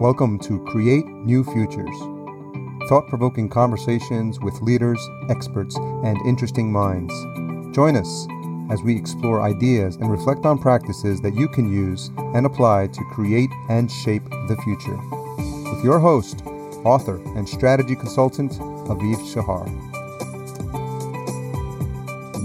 Welcome to Create New Futures. Thought provoking conversations with leaders, experts, and interesting minds. Join us as we explore ideas and reflect on practices that you can use and apply to create and shape the future. With your host, author, and strategy consultant, Aviv Shahar.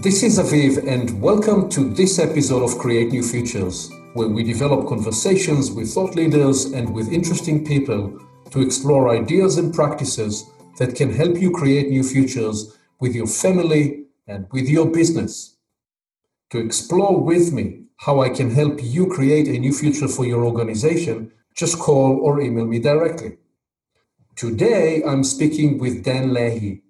This is Aviv, and welcome to this episode of Create New Futures where we develop conversations with thought leaders and with interesting people to explore ideas and practices that can help you create new futures with your family and with your business. To explore with me how I can help you create a new future for your organization, just call or email me directly. Today, I'm speaking with Dan Leahy.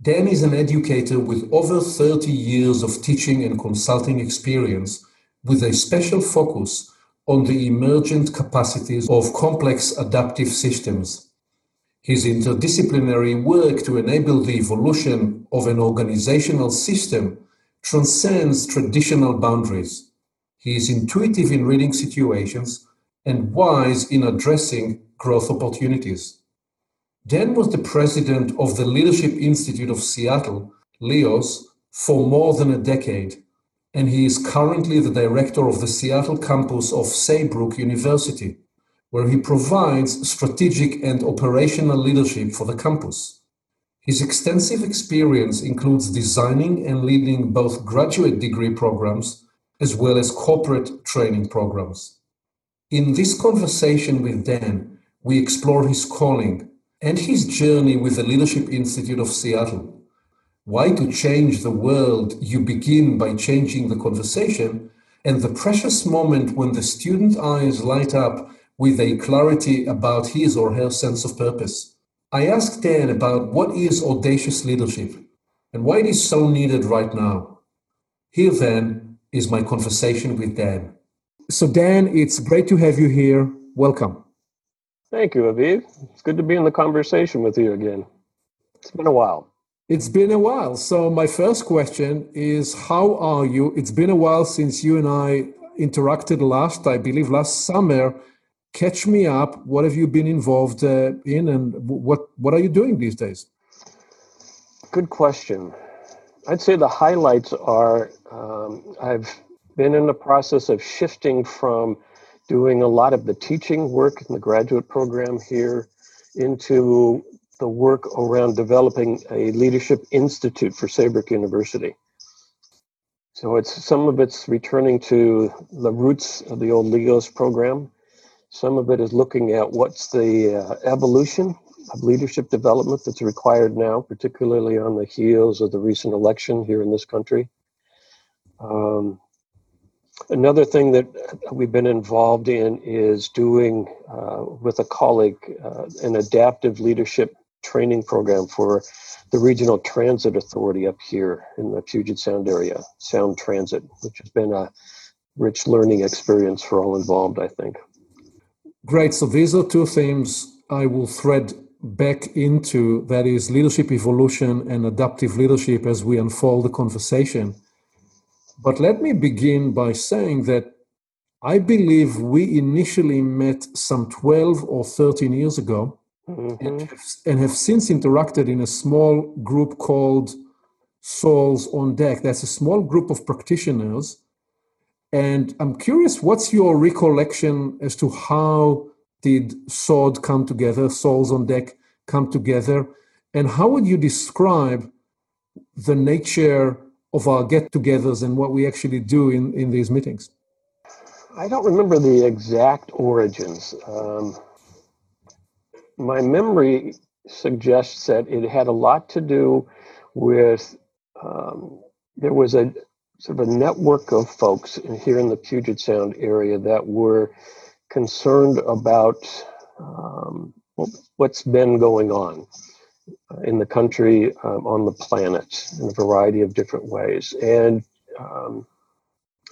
Dan is an educator with over 30 years of teaching and consulting experience with a special focus on the emergent capacities of complex adaptive systems. His interdisciplinary work to enable the evolution of an organizational system transcends traditional boundaries. He is intuitive in reading situations and wise in addressing growth opportunities. Dan was the president of the Leadership Institute of Seattle, LEOS, for more than a decade and he is currently the director of the Seattle campus of Saybrook University, where he provides strategic and operational leadership for the campus. His extensive experience includes designing and leading both graduate degree programs as well as corporate training programs. In this conversation with Dan, we explore his calling and his journey with the Leadership Institute of Seattle why to change the world, you begin by changing the conversation, and the precious moment when the student eyes light up with a clarity about his or her sense of purpose. I asked Dan about what is audacious leadership and why it is so needed right now. Here then is my conversation with Dan. So, Dan, it's great to have you here. Welcome. Thank you, Aviv. It's good to be in the conversation with you again. It's been a while. It's been a while. So, my first question is How are you? It's been a while since you and I interacted last, I believe last summer. Catch me up. What have you been involved uh, in, and what, what are you doing these days? Good question. I'd say the highlights are um, I've been in the process of shifting from doing a lot of the teaching work in the graduate program here into the work around developing a leadership institute for Saybrook University. So it's some of it's returning to the roots of the old LEOS program. Some of it is looking at what's the uh, evolution of leadership development that's required now, particularly on the heels of the recent election here in this country. Um, another thing that we've been involved in is doing uh, with a colleague uh, an adaptive leadership training program for the Regional Transit Authority up here in the Puget Sound area, Sound Transit, which has been a rich learning experience for all involved, I think. Great. So these are two themes I will thread back into that is leadership evolution and adaptive leadership as we unfold the conversation. But let me begin by saying that I believe we initially met some 12 or 13 years ago mm-hmm. and, have, and have since interacted in a small group called Souls on Deck. That's a small group of practitioners. And I'm curious, what's your recollection as to how did SOD come together, Souls on Deck come together, and how would you describe the nature of our get-togethers and what we actually do in, in these meetings? I don't remember the exact origins. Um, my memory suggests that it had a lot to do with um, there was a sort of a network of folks in, here in the Puget Sound area that were concerned about um, what's been going on in the country, um, on the planet, in a variety of different ways. And um,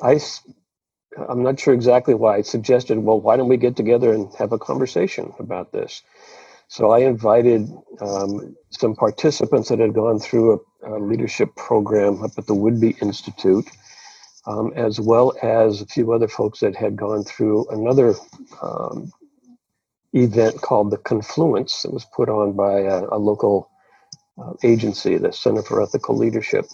I, I'm not sure exactly why I suggested, well, why don't we get together and have a conversation about this? So I invited um, some participants that had gone through a, a, leadership program up at the Whidbey Institute, um, as well as a few other folks that had gone through another um, event called the Confluence that was put on by a, a local uh, agency, the Center for Ethical Leadership.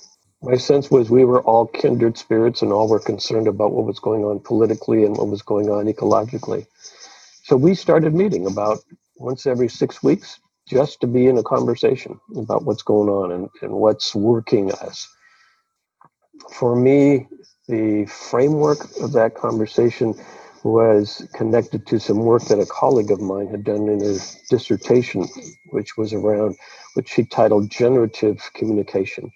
My sense was we were all kindred spirits and all were concerned about what was going on politically and what was going on ecologically. So we started meeting about once every six weeks just to be in a conversation about what's going on and, and what's working us. For me, the framework of that conversation was connected to some work that a colleague of mine had done in his dissertation, which was around which she titled Generative Communication,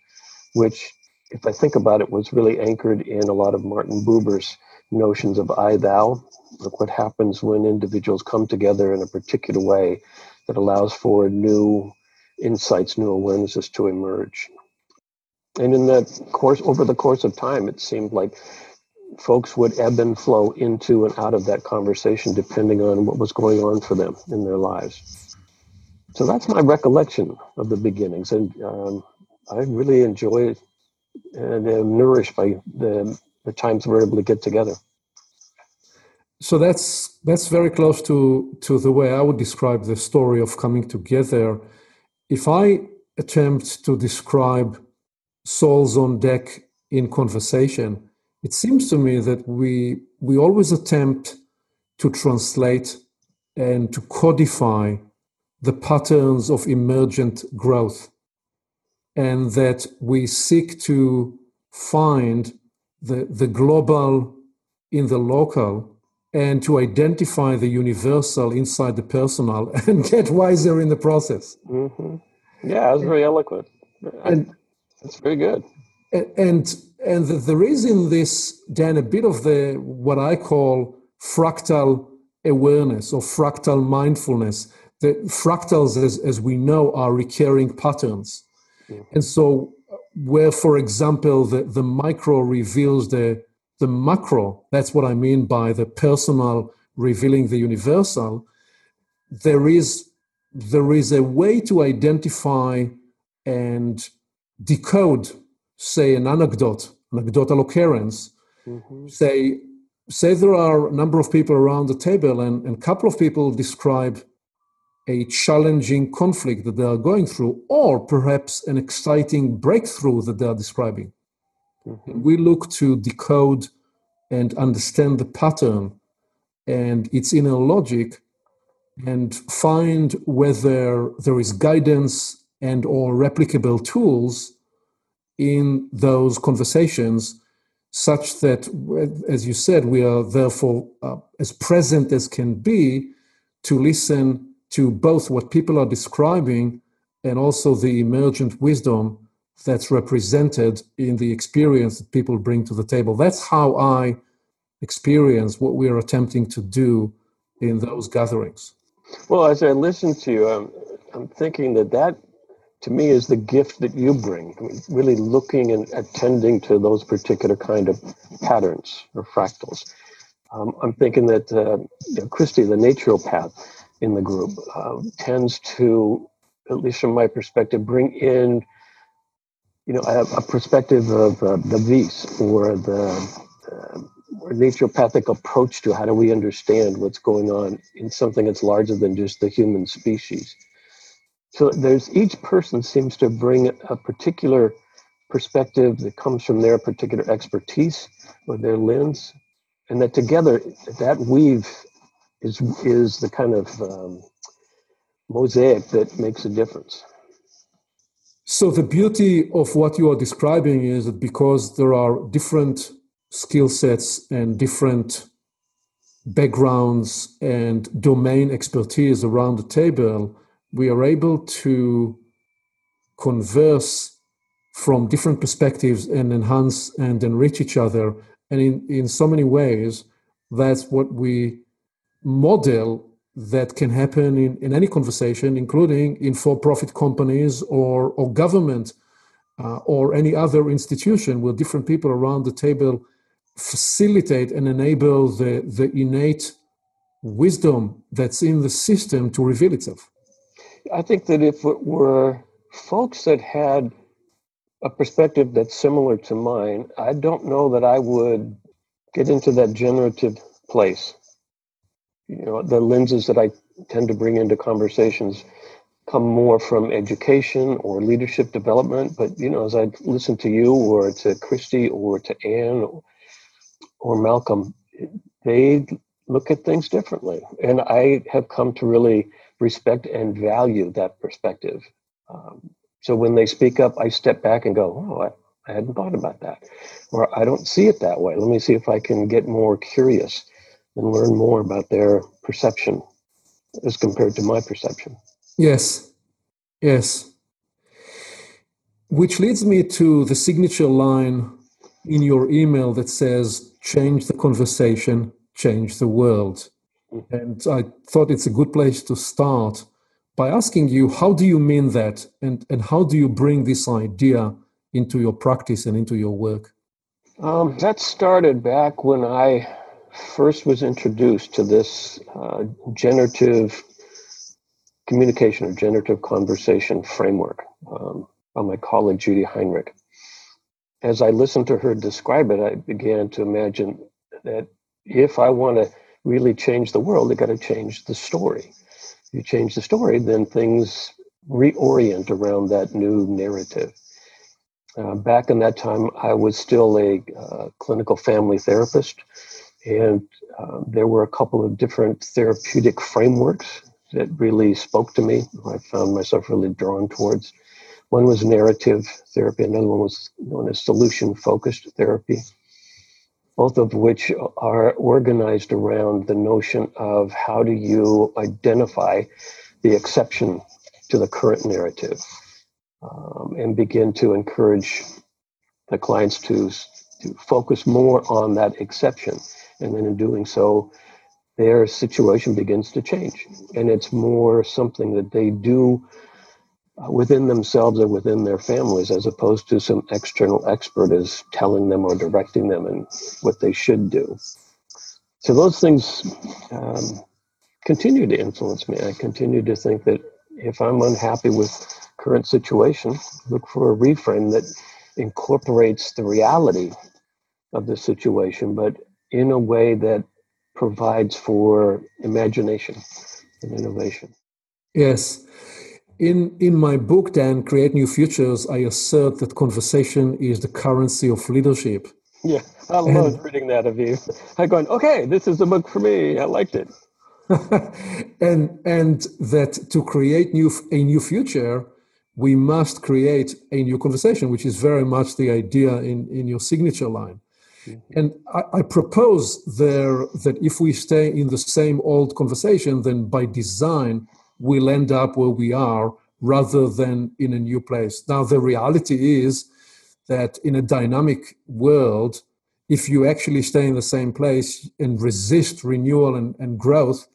which, if I think about it, was really anchored in a lot of Martin Buber's notions of I thou, like what happens when individuals come together in a particular way that allows for new insights, new awarenesses to emerge. And in that course, over the course of time, it seemed like folks would ebb and flow into and out of that conversation depending on what was going on for them in their lives. So that's my recollection of the beginnings, and um, I really enjoy Uh, and am nourished by the, the times we're able to get together. So that's that's very close to to the way I would describe the story of coming together. If I attempt to describe souls on deck in conversation, it seems to me that we we always attempt to translate and to codify the patterns of emergent growth and that we seek to find the, the global in the local and to identify the universal inside the personal and get wiser in the process. Mm-hmm. Yeah, that's very eloquent. And that's very good. And and there is in this, Dan, a bit of the what I call fractal awareness or fractal mindfulness. The fractals, as, as we know, are recurring patterns. And so, where, for example, the, the micro reveals the, the macro, that's what I mean by the personal revealing the universal, there is, there is a way to identify and decode, say, an anecdote, anecdotal occurrence, mm-hmm. say, say there are a number of people around the table and a couple of people describe a challenging conflict that they are going through, or perhaps an exciting breakthrough that they are describing. Mm-hmm. We look to decode and understand the pattern and its inner logic and find whether there is guidance and or replicable tools in those conversations such that as you said we are therefore uh, as present as can be to listen to both what people are describing and also the emergent wisdom that's represented in the experience that people bring to the table. That's how i experience what we are attempting to do in those gatherings. Well as i listen to you i'm, I'm thinking that that to me is the gift that you bring I mean, really looking and attending to those particular kind of patterns or fractals. Um, i'm thinking that uh, you know, christy the naturopath in the group uh, tends to at least from my perspective bring in you know a, a perspective of uh, the vis or the uh, or naturopathic approach to how do we understand what's going on in something that's larger than just the human species. So there's each person seems to bring a particular perspective that comes from their particular expertise or their lens, and that together that weave is is the kind of um, mosaic that makes a difference. So the beauty of what you are describing is that because there are different skill sets and different backgrounds and domain expertise around the table, we are able to converse from different perspectives and enhance and enrich each other. And in, in so many ways, that's what we model that can happen in, in any conversation, including in for profit companies or, or government uh, or any other institution where different people around the table facilitate and enable the, the innate wisdom that's in the system to reveal itself. I think that if it were folks that had a perspective that's similar to mine, I don't know that I would get into that generative place. You know, the lenses that I tend to bring into conversations come more from education or leadership development. But you know, as I listen to you or to Christy or to Anne or, or Malcolm, they look at things differently, and I have come to really respect and value that perspective. Um, so when they speak up, I step back and go, "Oh, I, I hadn't thought about that," or "I don't see it that way." Let me see if I can get more curious and learn more about their perception as compared to my perception. Yes, yes. Which leads me to the signature line in your email that says, change the conversation, change the world. Mm-hmm. And I thought it's a good place to start by asking you, how do you mean that? And, and how do you bring this idea into your practice and into your work? Um, that started back when I first was introduced to this uh, generative communication or generative conversation framework um, by my colleague Judy Heinrich. As I listened to her describe it, I began to imagine that if I want to really change the world, I got to change the story. If you change the story, then things reorient around that new narrative. Uh, back in that time, I was still a uh, clinical family therapist, and uh, there were a couple of different therapeutic frameworks that really spoke to me. I found myself really drawn towards. One was narrative therapy, another one was known as solution focused therapy, both of which are organized around the notion of how do you identify the exception to the current narrative um, and begin to encourage the clients to, to focus more on that exception. And then in doing so, their situation begins to change. And it's more something that they do uh, within themselves or within their families, as opposed to some external expert is telling them or directing them in what they should do. So those things um, continue to influence me. I continue to think that if I'm unhappy with current situation, look for a reframe that incorporates the reality of the situation, but in a way that provides for imagination and innovation. Yes. In, in my book, Dan, Create New Futures, I assert that conversation is the currency of leadership. Yeah, I love and, reading that of you. I'm going, okay, this is the book for me. I liked it. and and that to create new a new future, we must create a new conversation, which is very much the idea in, in your signature line. Mm-hmm. And I, I, propose there that if we stay in the same old conversation, then by design, we'll end up where we are rather than in a new place. Now, the reality is that in a dynamic world, if you actually stay in the same place and resist renewal and, and growth,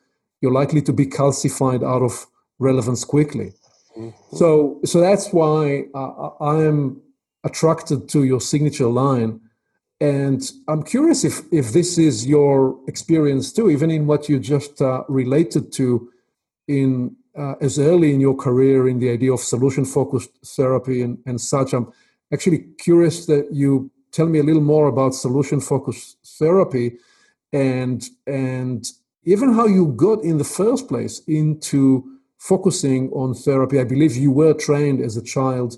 you're likely to be calcified out of relevance quickly. Mm-hmm. So, so that's why uh, I am attracted to your signature line and I'm curious if, if this is your experience too, even in what you just uh, related to in uh, as early in your career in the idea of solution focused therapy and, and such. I'm actually curious that you tell me a little more about solution focused therapy and and even how you got in the first place into focusing on therapy. I believe you were trained as a child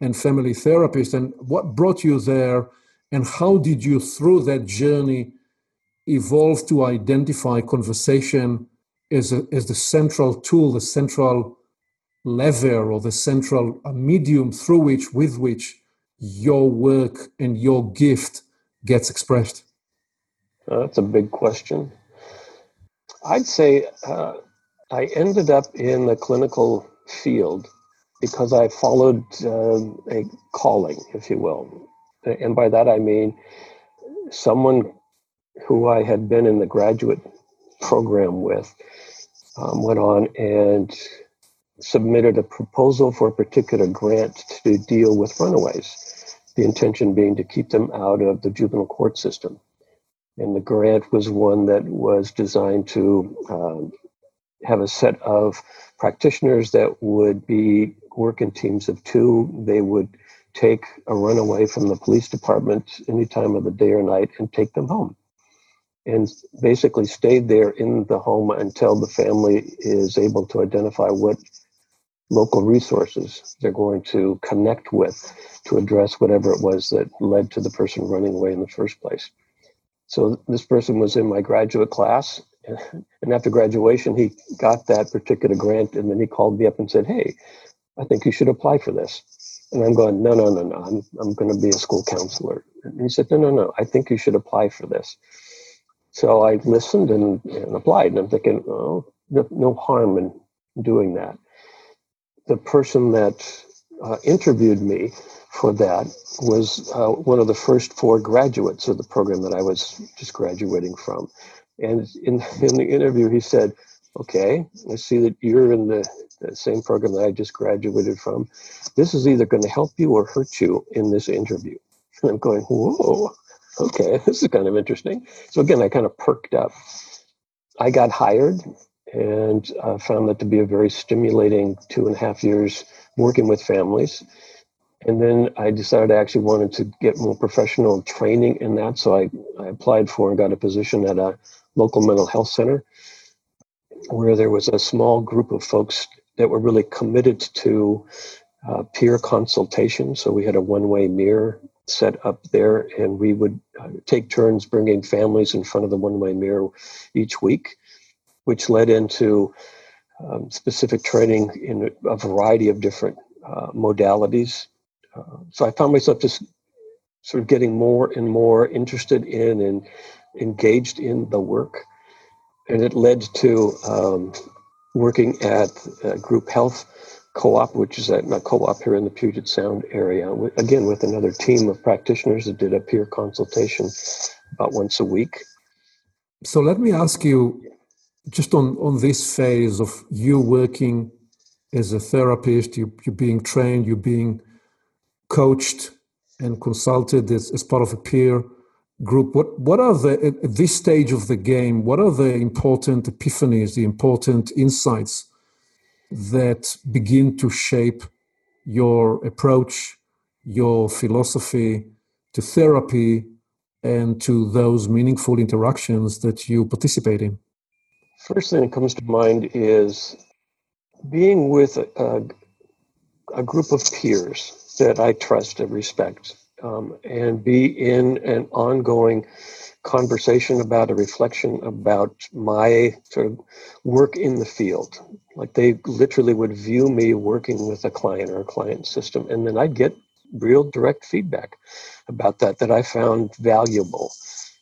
and family therapist, and what brought you there and how did you, through that journey, evolve to identify conversation as, a, as the central tool, the central lever, or the central medium through which, with which your work and your gift gets expressed? Uh, that's a big question. I'd say uh, I ended up in the clinical field because I followed uh, a calling, if you will. And by that I mean someone who I had been in the graduate program with um, went on and submitted a proposal for a particular grant to deal with runaways. The intention being to keep them out of the juvenile court system. And the grant was one that was designed to um, have a set of practitioners that would be work in teams of two. They would take a runaway from the police department any time of the day or night and take them home. and basically stayed there in the home until the family is able to identify what local resources they're going to connect with to address whatever it was that led to the person running away in the first place. So this person was in my graduate class, and after graduation, he got that particular grant, and then he called me up and said, "Hey, I think you should apply for this." And I'm going, "No, no, no, no. I'm I'm going to be a school counselor." And he said, "No, no, no. I think you should apply for this." So I listened and, and applied, and I'm thinking, "Oh, no, no harm in doing that." The person that uh, interviewed me for that was uh, one of the first four graduates of the program that I was just graduating from. And in, in the interview, he said, Okay, I see that you're in the, the same program that I just graduated from. This is either going to help you or hurt you in this interview. And I'm going, Whoa, okay, this is kind of interesting. So again, I kind of perked up. I got hired and uh, found that to be a very stimulating two and a half years working with families. And then I decided I actually wanted to get more professional training in that. So I, I applied for and got a position at a local mental health center where there was a small group of folks that were really committed to uh, peer consultation. So we had a one way mirror set up there, and we would uh, take turns bringing families in front of the one way mirror each week, which led into um, specific training in a variety of different uh, modalities so I found myself just sort of getting more and more interested in and engaged in the work. And it led to um, working at Group Health Co-op, which is a co-op here in the Puget Sound area. Again, with another team of practitioners that did a peer consultation about once a week. So let me ask you, just on, on this phase of you working as a therapist, you, you're being trained, you're being coached and consulted as, as part of a peer group what what are the at this stage of the game what are the important epiphanies the important insights that begin to shape your approach your philosophy to therapy and to those meaningful interactions that you participate in? First thing that comes to mind is being with a, a group of peers that I trust and respect, um, and be in an ongoing conversation about a reflection about my sort of work in the field. Like they literally would view me working with a client or a client system, and then I'd get real direct feedback about that that I found valuable.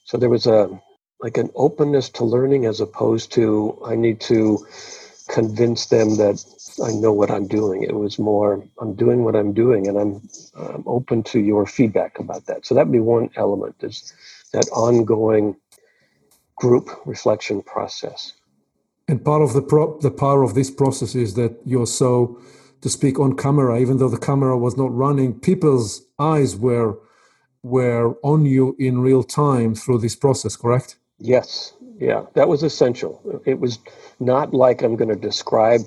So there was a like an openness to learning as opposed to I need to convince them that I know what I'm doing. It was more, I'm doing what I'm doing, and I'm, I'm open to your feedback about that. So that'd be one element is that ongoing group reflection process. And part of the pro- the power of this process is that you're so to speak on camera, even though the camera was not running, people's eyes were were on you in real time through this process. Correct? Yes. Yeah, that was essential. It was not like I'm going to describe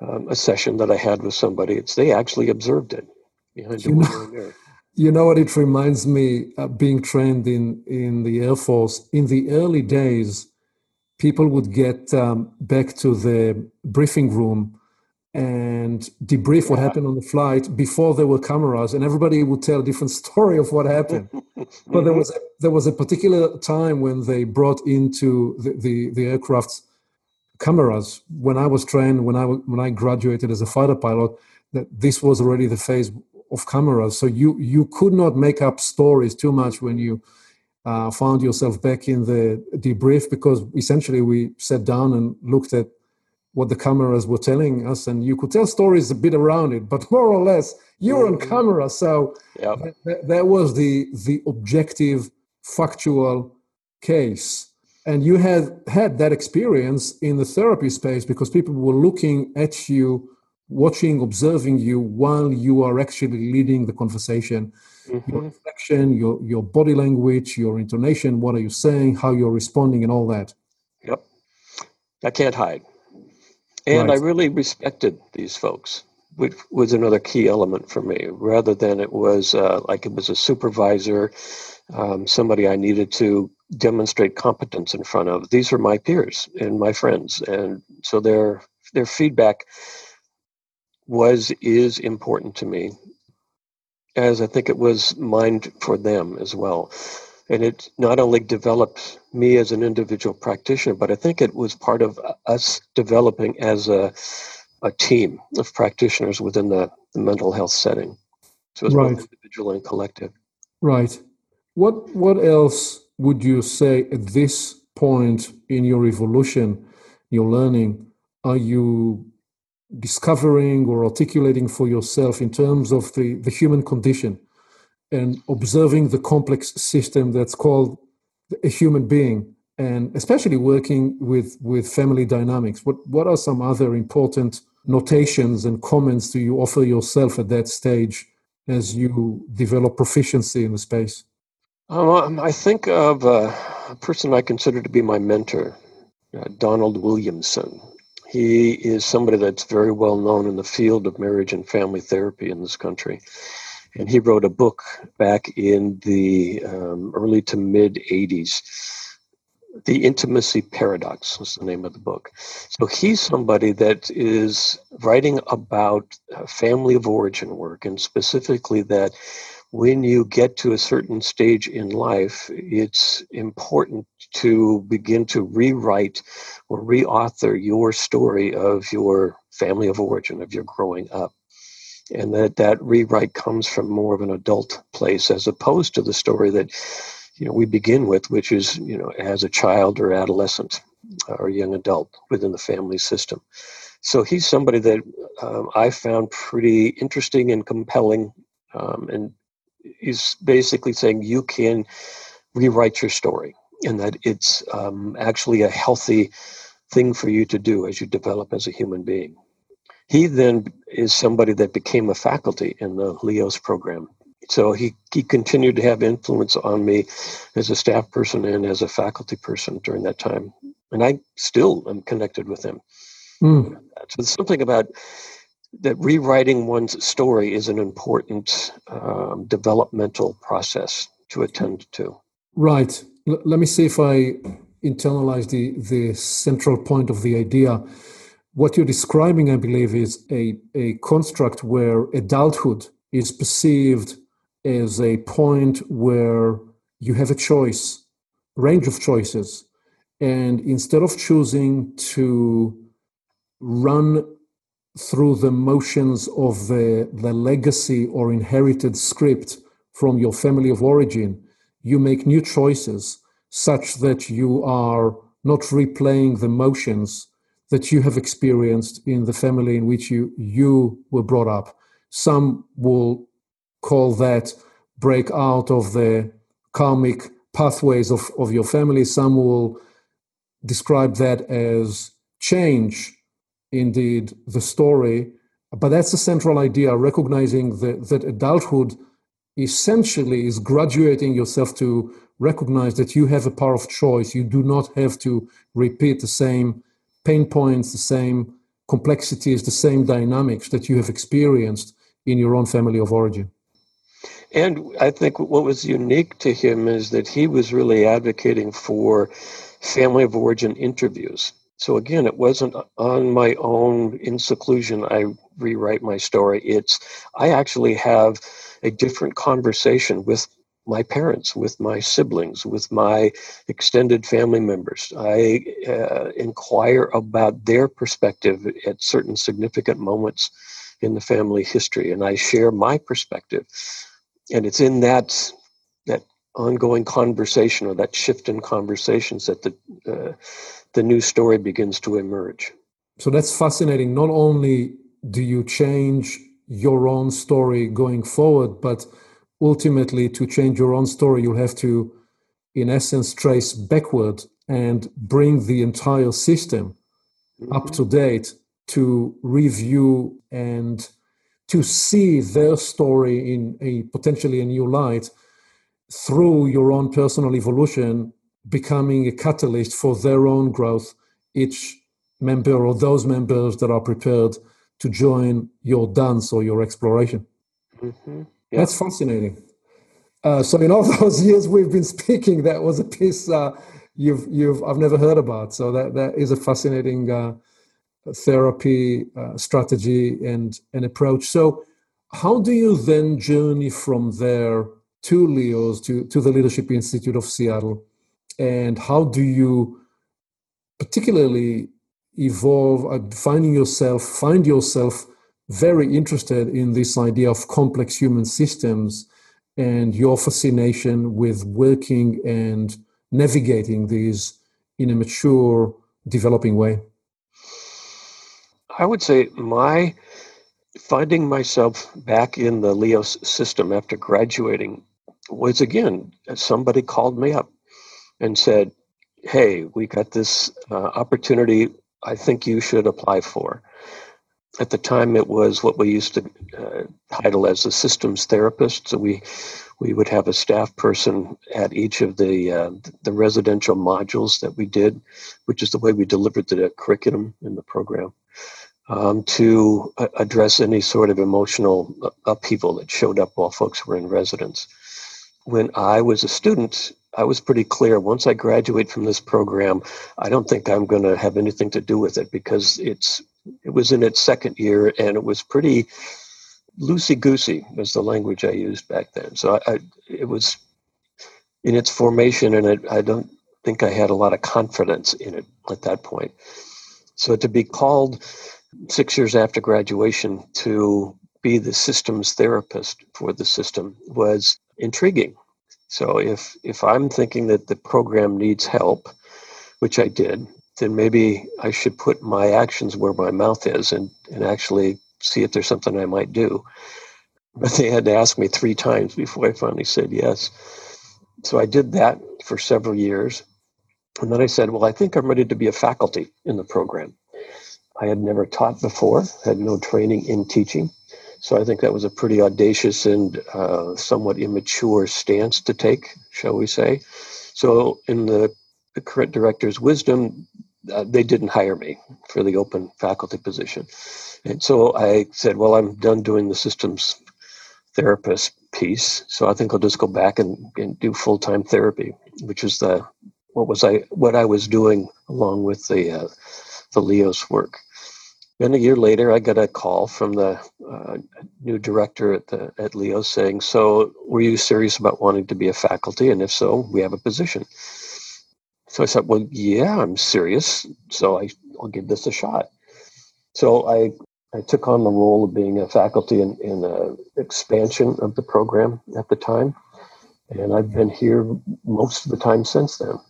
um, a session that I had with somebody. It's they actually observed it behind you know, You know what? It reminds me of being trained in in the Air Force. In the early days, people would get um, back to the briefing room and debrief what happened on the flight before there were cameras, and everybody would tell a different story of what happened. but there was a, there was a particular time when they brought into the the, the aircraft's cameras. When I was trained when I when I graduated as a fighter pilot that this was already the phase of cameras. So you you could not make up stories too much when you uh, found yourself back in the debrief because essentially we sat down and looked at what the cameras were telling us and you could tell stories a bit around it but more or less you're on mm-hmm. camera so yep. th- that was the the objective factual case and you had had that experience in the therapy space because people were looking at you watching observing you while you are actually leading the conversation mm-hmm. your reflection your your body language your intonation what are you saying how you're responding and all that yep i can't hide and right. i really respected these folks which was another key element for me rather than it was uh, like it was a supervisor um, somebody I needed to demonstrate competence in front of. These are my peers and my friends, and so their their feedback was is important to me, as I think it was mine for them as well. And it not only developed me as an individual practitioner, but I think it was part of uh, us developing as a a team of practitioners within the, the mental health setting. So it's right. both individual and collective. Right. What what else would you say at this point in your evolution, your learning, are you discovering or articulating for yourself in terms of the, the human condition and observing the complex system that's called a human being and especially working with with family dynamics what what are some other important notations and comments do you offer yourself at that stage as you develop proficiency in the space? Um, I think of uh, a person I consider to be my mentor, uh, Donald Williamson. He is somebody that's very well known in the field of marriage and family therapy in this country. And he wrote a book back in the um, early to mid 80s the Intimacy Paradox was the name of the book. So he's somebody that is writing about family of origin work, and specifically that when you get to a certain stage in life, it's important to begin to rewrite or reauthor your story of your family of origin, of your growing up. And that that rewrite comes from more of an adult place as opposed to the story that you know we begin with, which is you know as a child or adolescent or young adult within the family system. So he's somebody that um, I found pretty interesting and compelling, um, and he's basically saying you can rewrite your story, and that it's um, actually a healthy thing for you to do as you develop as a human being. He then is somebody that became a faculty in the LEOS program so he, he continued to have influence on me as a staff person and as a faculty person during that time. And I still am connected with him. Mm. So something about that rewriting one's story is an important um, developmental process to attend to. Right. L- let me see if I internalize the, the central point of the idea. What you're describing, I believe, is a, a construct where adulthood is perceived as a point where you have a choice, range of choices. And instead of choosing to run through the motions of the, the legacy or inherited script from your family of origin, you make new choices such that you are not replaying the motions that you have experienced in the family in which you, you were brought up. Some will call that break out of the karmic pathways of, of your family. Some will describe that as change, indeed, the story. But that's the central idea, recognizing that, that adulthood essentially is graduating yourself to recognize that you have a power of choice. You do not have to repeat the same pain points, the same complexities, the same dynamics that you have experienced in your own family of origin. And I think what was unique to him is that he was really advocating for family of origin interviews. So again, it wasn't on my own in seclusion. I rewrite my story. It's I actually have a different conversation with my parents, with my siblings, with my extended family members. I uh, inquire about their perspective at certain significant moments in the family history, and I share my perspective and it's in that that ongoing conversation or that shift in conversations that the uh, the new story begins to emerge. So that's fascinating. Not only do you change your own story going forward, but ultimately to change your own story, you'll have to, in essence, trace backward and bring the entire system mm-hmm. up to date to review and to see their story in a potentially a new light through your own personal evolution becoming a catalyst for their own growth each member or those members that are prepared to join your dance or your exploration mm-hmm. Yeah. that's fascinating Uh, so in all those years we've been speaking, that was a piece uh, you've you've I've never heard about. So that that is a fascinating uh, therapy uh, strategy and an approach. So how do you then journey from there to LEOS to to the Leadership Institute of Seattle, and how do you particularly evolve, uh, finding yourself, find yourself very interested in this idea of complex human systems and your fascination with working and navigating these in a mature, developing way? I would say my finding myself back in the LEOS system after graduating was again, somebody called me up and said, Hey, we got this uh, opportunity I think you should apply for. At the time, it was what we used to uh, title as a systems therapist. So we we would have a staff person at each of the uh, the residential modules that we did, which is the way we delivered the curriculum in the program, um, to uh, address any sort of emotional upheaval that showed up while folks were in residence. When I was a student, I was pretty clear once I graduate from this program, I don't think I'm going to have anything to do with it because it's it was in its second year and it was pretty loosey goosey was the language I used back then. So I, I, it was in its formation and it, I don't think I had a lot of confidence in it at that point. So to be called six years after graduation to be the systems therapist for the system was intriguing so if if I'm thinking that the program needs help, which I did, then maybe I should put my actions where my mouth is and, and actually see if there's something I might do. But they had to ask me three times before I finally said yes. So I did that for several years. And then I said, well, I think I'm ready to be a faculty in the program. I had never taught before, had no training in teaching. So I think that was a pretty audacious and uh, somewhat immature stance to take, shall we say. So, in the, the current director's wisdom, uh, they didn't hire me for the open faculty position. And so I said, well, I'm done doing the systems therapist piece. So I think I'll just go back and, and do full time therapy, which is the what was I what I was doing along with the uh, the LEOS work. Then a year later, I got a call from the uh, new director at the at LEOS saying, "So, were you serious about wanting to be a faculty? And if so, we have a position." So I said, "Well, yeah, I'm serious. So I, will give this a shot." So I I took on the role of being a faculty in in a expansion of the program at the time, and I've been here most of the time since then.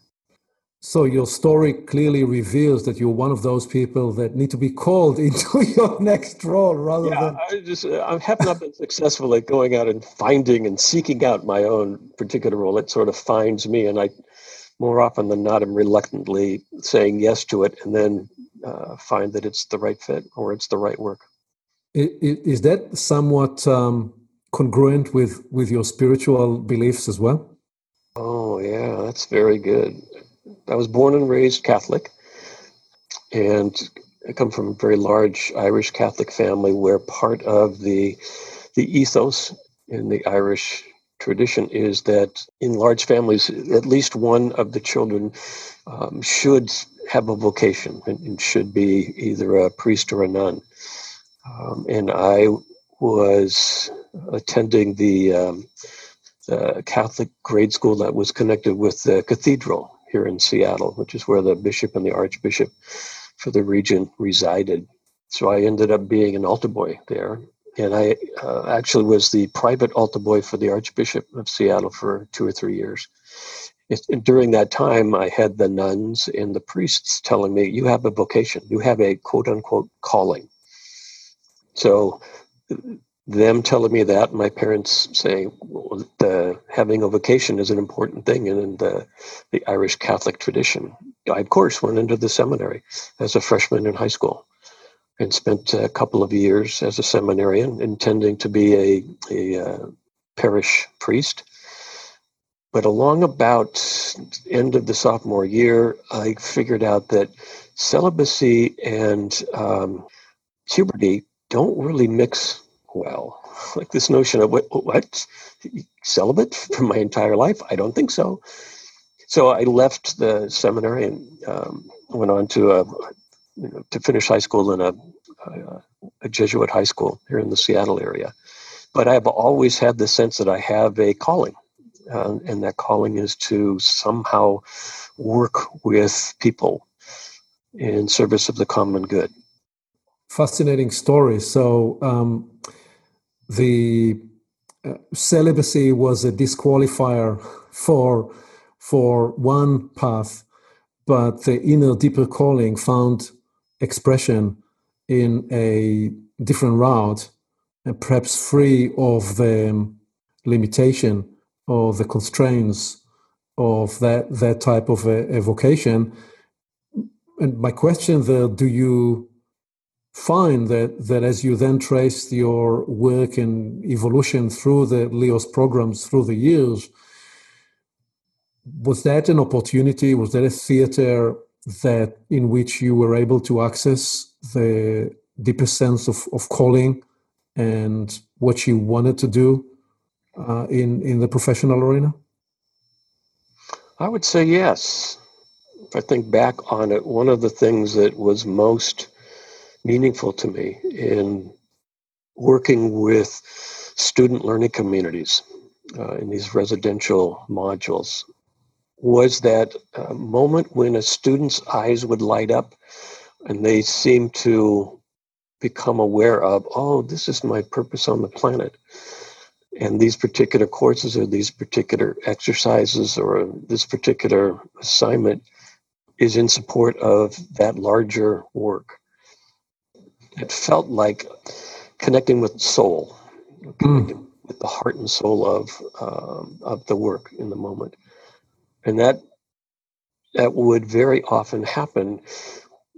So your story clearly reveals that you're one of those people that need to be called into your next role rather yeah, than. I just I have not been successful at going out and finding and seeking out my own particular role. It sort of finds me, and I more often than not I'm reluctantly saying yes to it, and then uh, find that it's the right fit or it's the right work. Is that somewhat um, congruent with with your spiritual beliefs as well? Oh yeah, that's very good. I was born and raised Catholic, and I come from a very large Irish Catholic family where part of the the ethos in the Irish tradition is that in large families, at least one of the children um, should have a vocation and, should be either a priest or a nun. Um, and I was attending the, um, the Catholic grade school that was connected with the cathedral here in Seattle, which is where the bishop and the archbishop for the region resided. So I ended up being an altar boy there. And I uh, actually was the private altar boy for the Archbishop of Seattle for two or three years. It, during that time, I had the nuns and the priests telling me, You have a vocation, you have a quote unquote calling. So them telling me that, my parents saying well, the, having a vocation is an important thing and in the, the Irish Catholic tradition. I, of course, went into the seminary as a freshman in high school and spent a couple of years as a seminarian, intending to be a, a uh, parish priest. But along about end of the sophomore year, I figured out that celibacy and um, puberty don't really mix well. Like this notion of what, what celibate for my entire life? I don't think so. So I left the seminary and um, went on to a, you know, to finish high school in a, a, Jesuit high school here in the Seattle area. But I've always had the sense that I have a calling, uh, and that calling is to somehow work with people in service of the common good. Fascinating story. So um, the uh, celibacy was a disqualifier for for one path, but the inner deeper calling found expression in a different route, and perhaps free of the um, limitation or the constraints of that that type of uh, a, a vocation. And my question there: Do you find that that as you then traced your work and evolution through the LEOS programs through the years, was that an opportunity? Was that a theater that in which you were able to access the deeper sense of, of calling and what you wanted to do uh, in in the professional arena? I would say yes. If I think back on it, one of the things that was most meaningful to me in working with student learning communities uh, in these residential modules was that uh, moment when a student's eyes would light up and they seem to become aware of, oh, this is my purpose on the planet. And these particular courses or these particular exercises or this particular assignment is in support of that larger work. It felt like connecting with soul, connecting mm. with the heart and soul of um, of the work in the moment and that that would very often happen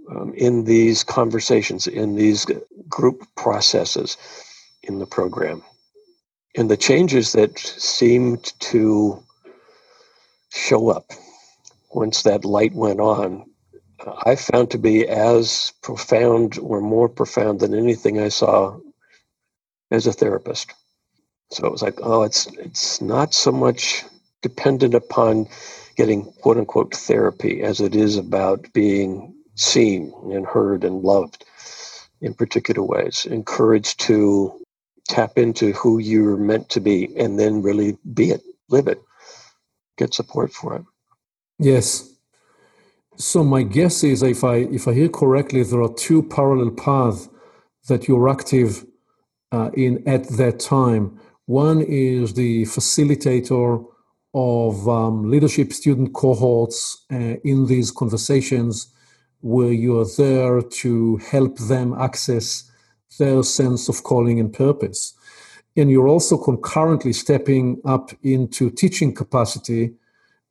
um, in these conversations, in these group processes in the program. And the changes that seemed to show up once that light went on, uh, I found to be as profound or more profound than anything I saw as a therapist. So it was like, oh, it's it's not so much dependent upon getting quote unquote therapy as it is about being seen and heard and loved in particular ways, encouraged to tap into who you're meant to be and then really be it, live it, get support for it. Yes. So my guess is if I if I hear correctly, there are two parallel paths that you're active uh, in at that time. One is the facilitator of um, leadership student cohorts uh, in these conversations where you are there to help them access their sense of calling and purpose. And you're also concurrently stepping up into teaching capacity,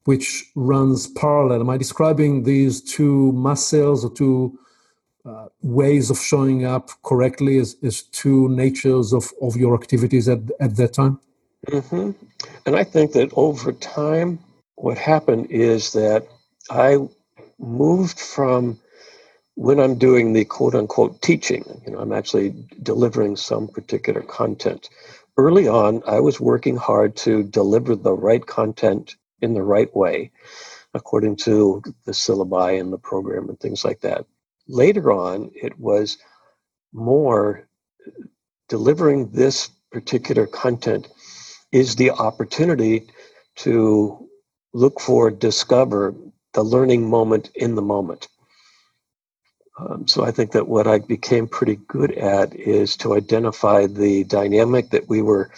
which runs parallel. Am I describing these two muscles or two uh, ways of showing up correctly as, as two natures of, of your activities at, at that time? Mm-hmm. And I think that over time, what happened is that I moved from when I'm doing the quote unquote teaching, you know, I'm actually delivering some particular content. Early on, I was working hard to deliver the right content in the right way, according to the syllabi and the program and things like that. Later on, it was more delivering this particular content is the opportunity to look for, discover the learning moment in the moment. Um, so I think that what I became pretty good at is to identify the dynamic that we were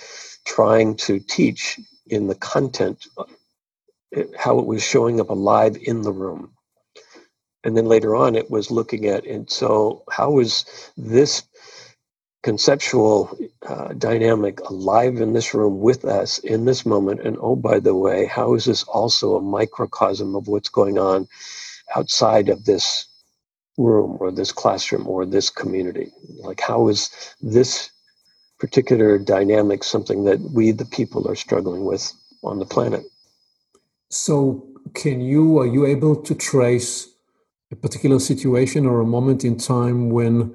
trying to teach in the content, uh, how it was showing up alive in the room. And then later on, it was looking at, and so how is this conceptual uh, dynamic alive in this room with us in this moment. And oh, by the way, how is this also a microcosm of what's going on outside of this room or this classroom or this community? Like, how is this particular dynamic something that we, the people, are struggling with on the planet? So, can you, are you able to trace a particular situation or a moment in time when?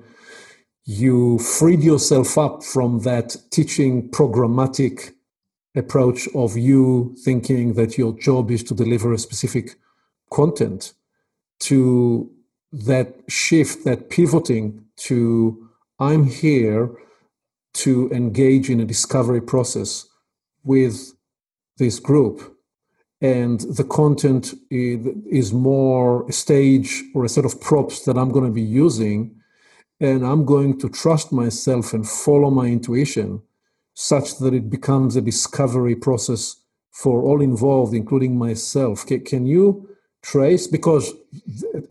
You freed yourself up from that teaching programmatic approach of you thinking that your job is to deliver a specific content to that shift, that pivoting to I'm here to engage in a discovery process with this group. And the content is more a stage or a set of props that I'm going to be using. And I'm going to trust myself and follow my intuition such that it becomes a discovery process for all involved, including myself. Can, you trace? Because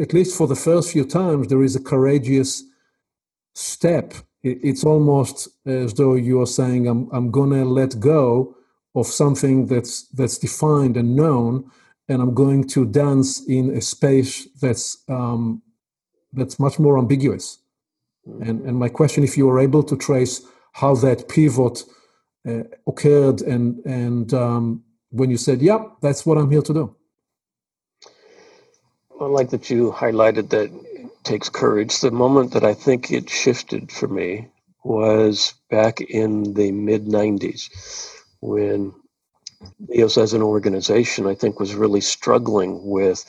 at least for the first few times, there is a courageous step. It's almost as though you are saying, "I'm I'm gonna let go of something that's that's defined and known, and I'm going to dance in a space that's um, that's much more ambiguous." And and my question, if you were able to trace how that pivot uh, occurred and and um, when you said yep that's what i'm here to do I like that you highlighted that it takes courage. The moment that I think it shifted for me was back in the mid 90s when LEOS as an organization, I think, was really struggling with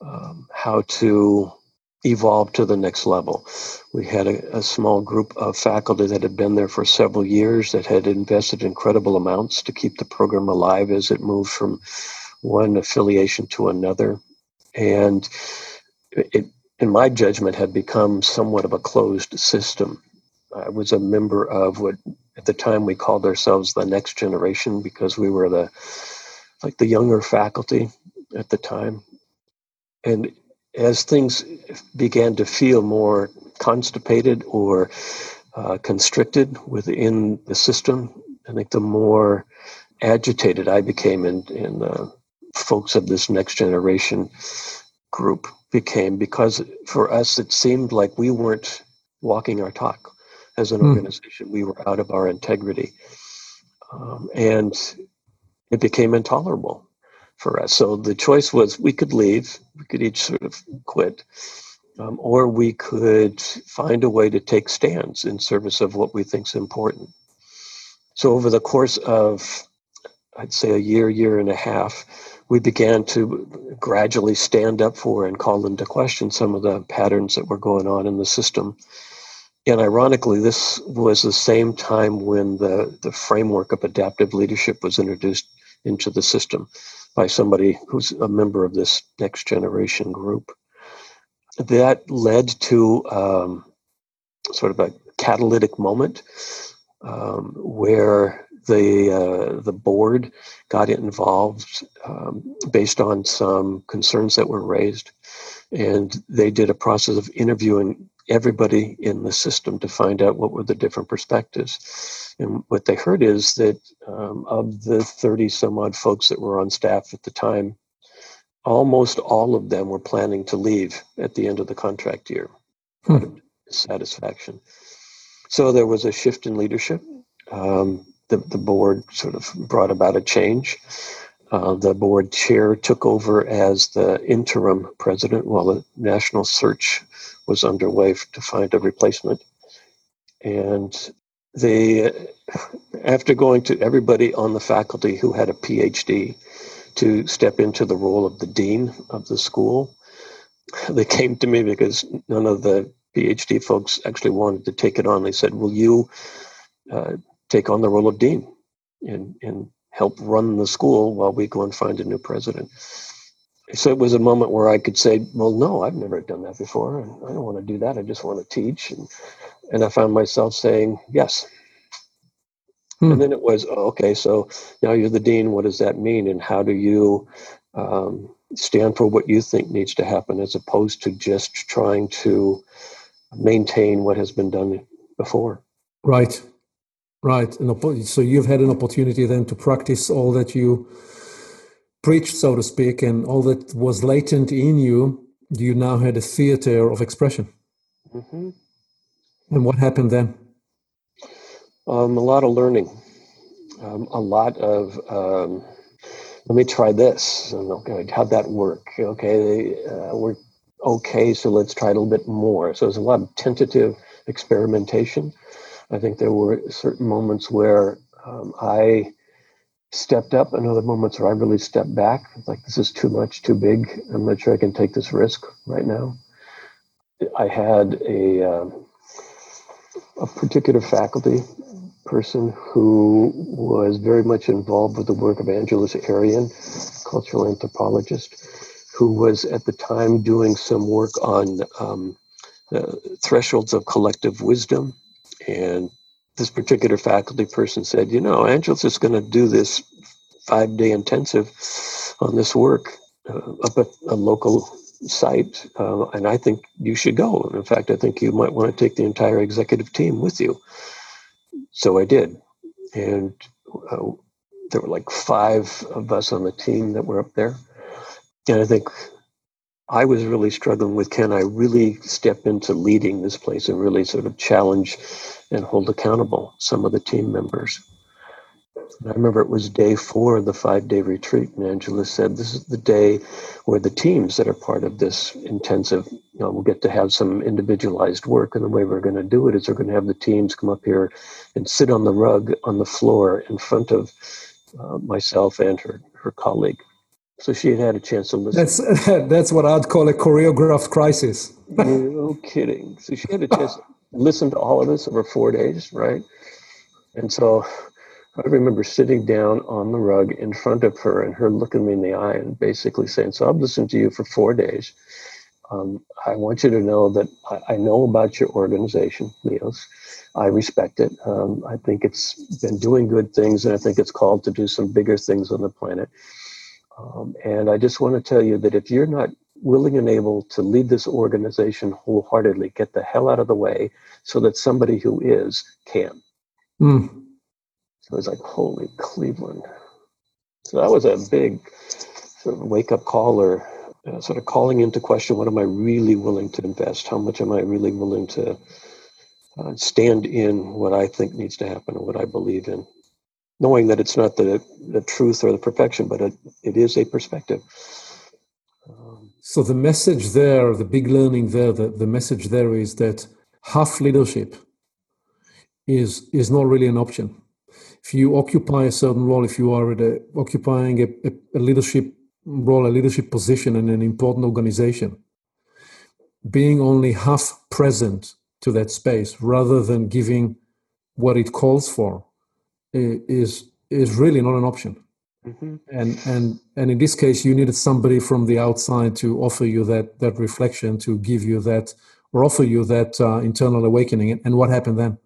um, how to evolve to the next level. We had a, a, small group of faculty that had been there for several years that had invested incredible amounts to keep the program alive as it moved from one affiliation to another. And it, in my judgment, had become somewhat of a closed system. I was a member of what at the time we called ourselves the next generation because we were the like the younger faculty at the time. And as things began to feel more constipated or uh, constricted within the system, I think the more agitated I became, and, and uh, folks of this next generation group became, because for us it seemed like we weren't walking our talk as an mm. organization. We were out of our integrity. Um, and it became intolerable for us. So the choice was we could leave, we could each sort of quit, um, or we could find a way to take stands in service of what we think is important. So over the course of, I'd say, a year, year and a half, we began to gradually stand up for and call into question some of the patterns that were going on in the system. And ironically, this was the same time when the, the framework of adaptive leadership was introduced into the system by somebody who's a member of this next generation group. That led to um, sort of a catalytic moment um, where the uh, the board got involved um, based on some concerns that were raised, and they did a process of interviewing everybody in the system to find out what were the different perspectives. And what they heard is that um, of the 30 some odd folks that were on staff at the time, almost all of them were planning to leave at the end of the contract year hmm. satisfaction. So there was a shift in leadership. Um, the, the board sort of brought about a change. Uh, the board chair took over as the interim president while the national search was underway to find a replacement. And they, after going to everybody on the faculty who had a PhD to step into the role of the dean of the school, they came to me because none of the PhD folks actually wanted to take it on. They said, Will you uh, take on the role of dean and, and help run the school while we go and find a new president? So it was a moment where I could say, "Well, no, I've never done that before, and I don't want to do that. I just want to teach." And and I found myself saying, "Yes." Hmm. And then it was, oh, okay, so now you're the dean. What does that mean? And how do you um, stand for what you think needs to happen, as opposed to just trying to maintain what has been done before? Right, right. And so you've had an opportunity then to practice all that you preached, so to speak, and all that was latent in you, you now had a theater of expression. Mm-hmm. And what happened then? Um, a lot of learning, um, a lot of um, let me try this. And, okay, how'd that work? Okay, uh, we're okay, so let's try a little bit more. So there's a lot of tentative experimentation. I think there were certain moments where um, I stepped up and other moments where I really stepped back. Like, this is too much, too big. I'm not sure I can take this risk right now. I had a, uh, a particular faculty person who was very much involved with the work of Angeles Arrien, cultural anthropologist, who was at the time doing some work on um, thresholds of collective wisdom. And this particular faculty person said, you know, Angeles is going to do this five day intensive on this work uh, up at a local site. Uh, and I think you should go. And in fact, I think you might want to take the entire executive team with you. So I did. And uh, there were like five of us on the team that were up there. And I think I was really struggling with can I really step into leading this place and really sort of challenge and hold accountable some of the team members. And I remember it was day four of the five day retreat, and Angela said, This is the day where the teams that are part of this intensive, you know, will get to have some individualized work. And the way we're going to do it is we're going to have the teams come up here and sit on the rug on the floor in front of uh, myself and her, her colleague. So she had had a chance to listen. That's, that's what I'd call a choreographed crisis. no kidding. So she had a chance to listen to all of this over four days, right? And so I remember sitting down on the rug in front of her and her looking me in the eye and basically saying, So I've listened to you for four days. Um, I want you to know that I, I, know about your organization, LEOS. I respect it. Um, I think it's been doing good things, and I think it's called to do some bigger things on the planet. Um, and I just want to tell you that if you're not willing and able to lead this organization wholeheartedly, get the hell out of the way so that somebody who is can. Mm. So it was like, holy Cleveland. So that was a big sort of wake up call or uh, sort of calling into question what am I really willing to invest? How much am I really willing to uh, stand in what I think needs to happen and what I believe in? Knowing that it's not the, the truth or the perfection, but it, it is a perspective. So the message there, the big learning there, the, the message there is that half leadership is is not really an option if you occupy a certain role, if you are a, occupying a, a, leadership role, a leadership position in an important organization, being only half present to that space rather than giving what it calls for is is really not an option. Mm-hmm. And and and in this case, you needed somebody from the outside to offer you that that reflection, to give you that or offer you that uh, internal awakening. And what happened then?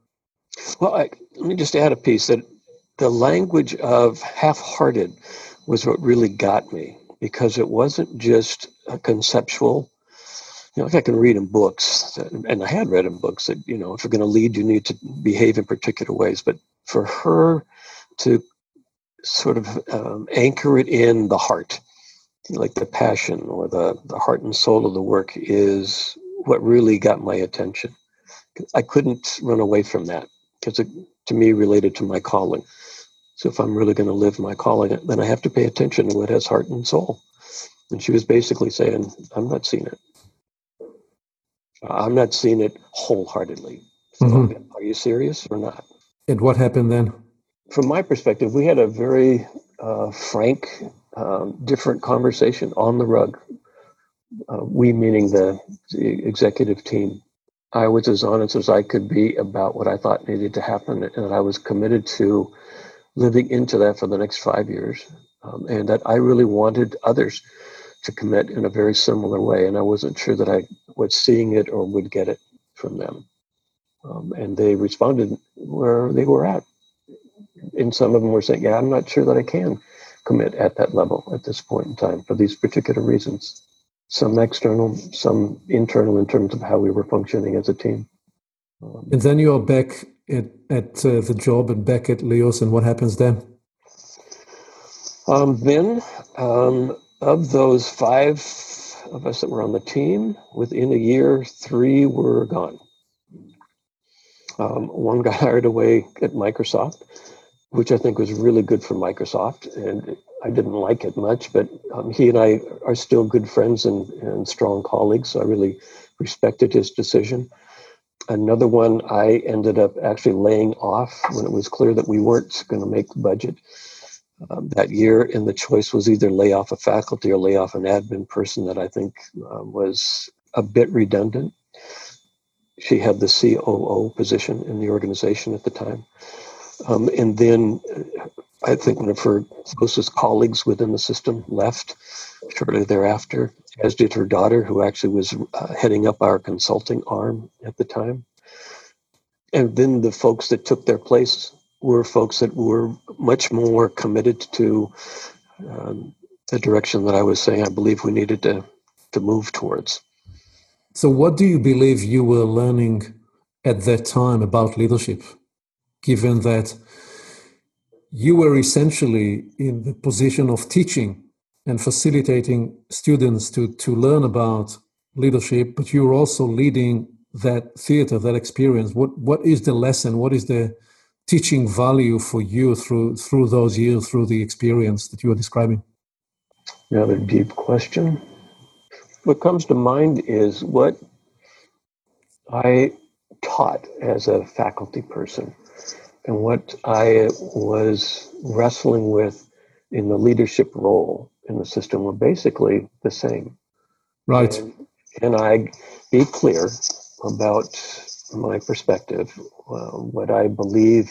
Well, I, let me just add a piece that the language of half-hearted was what really got me because it wasn't just a conceptual you know like i can read in books and i had read in books that you know if you're going to lead you need to behave in particular ways but for her to sort of um, anchor it in the heart like the passion or the, the heart and soul of the work is what really got my attention i couldn't run away from that because it to me related to my calling so if I'm really going to live my calling, then I have to pay attention to what has heart and soul. And she was basically saying, I'm not seeing it. I'm not seeing it wholeheartedly. So mm-hmm. Are you serious or not? And what happened then? From my perspective, we had a very uh, frank, um, different conversation on the rug. Uh, we, meaning the, the executive team. I was as honest as I could be about what I thought needed to happen, and I was committed to living into that for the next five years, um, and that I really wanted others to commit in a very similar way, and I wasn't sure that I was seeing it or would get it from them. Um, and they responded where they were at. And some of them were saying, "Yeah, I'm not sure that I can commit at that level at this point in time for these particular reasons." Some external, some internal, in terms of how we were functioning as a team. Um, and then you are back at, at uh, the job and back at LEOS, and what happens then? Um, then, um, of those five of us that were on the team, within a year, three were gone. Um, one got hired away at Microsoft, which I think was really good for Microsoft, and I didn't like it much, but um, he and I are still good friends and, and strong colleagues, so I really respected his decision. Another one I ended up actually laying off when it was clear that we weren't going to make the budget. Um, that year, and the choice was either lay off a faculty or lay off an admin person that I think uh, was a bit redundant. She had the COO position in the organization at the time. Um, and then uh, I think one of her closest colleagues within the system left shortly thereafter, as did her daughter, who actually was uh, heading up our consulting arm at the time. And then the folks that took their place were folks that were much more committed to um, the direction that I was saying I believe we needed to, to move towards. So, what do you believe you were learning at that time about leadership, given that you were essentially in the position of teaching and facilitating students to, to learn about leadership, but you're also leading that theater, that experience. What what is the lesson? What is the teaching value for you through through those years, through the experience that you are describing? Another deep question. What comes to mind is what I taught as a faculty person and what I was wrestling with in the leadership role in the system were basically the same. Right. And, and I be clear about my perspective, uh, what I believe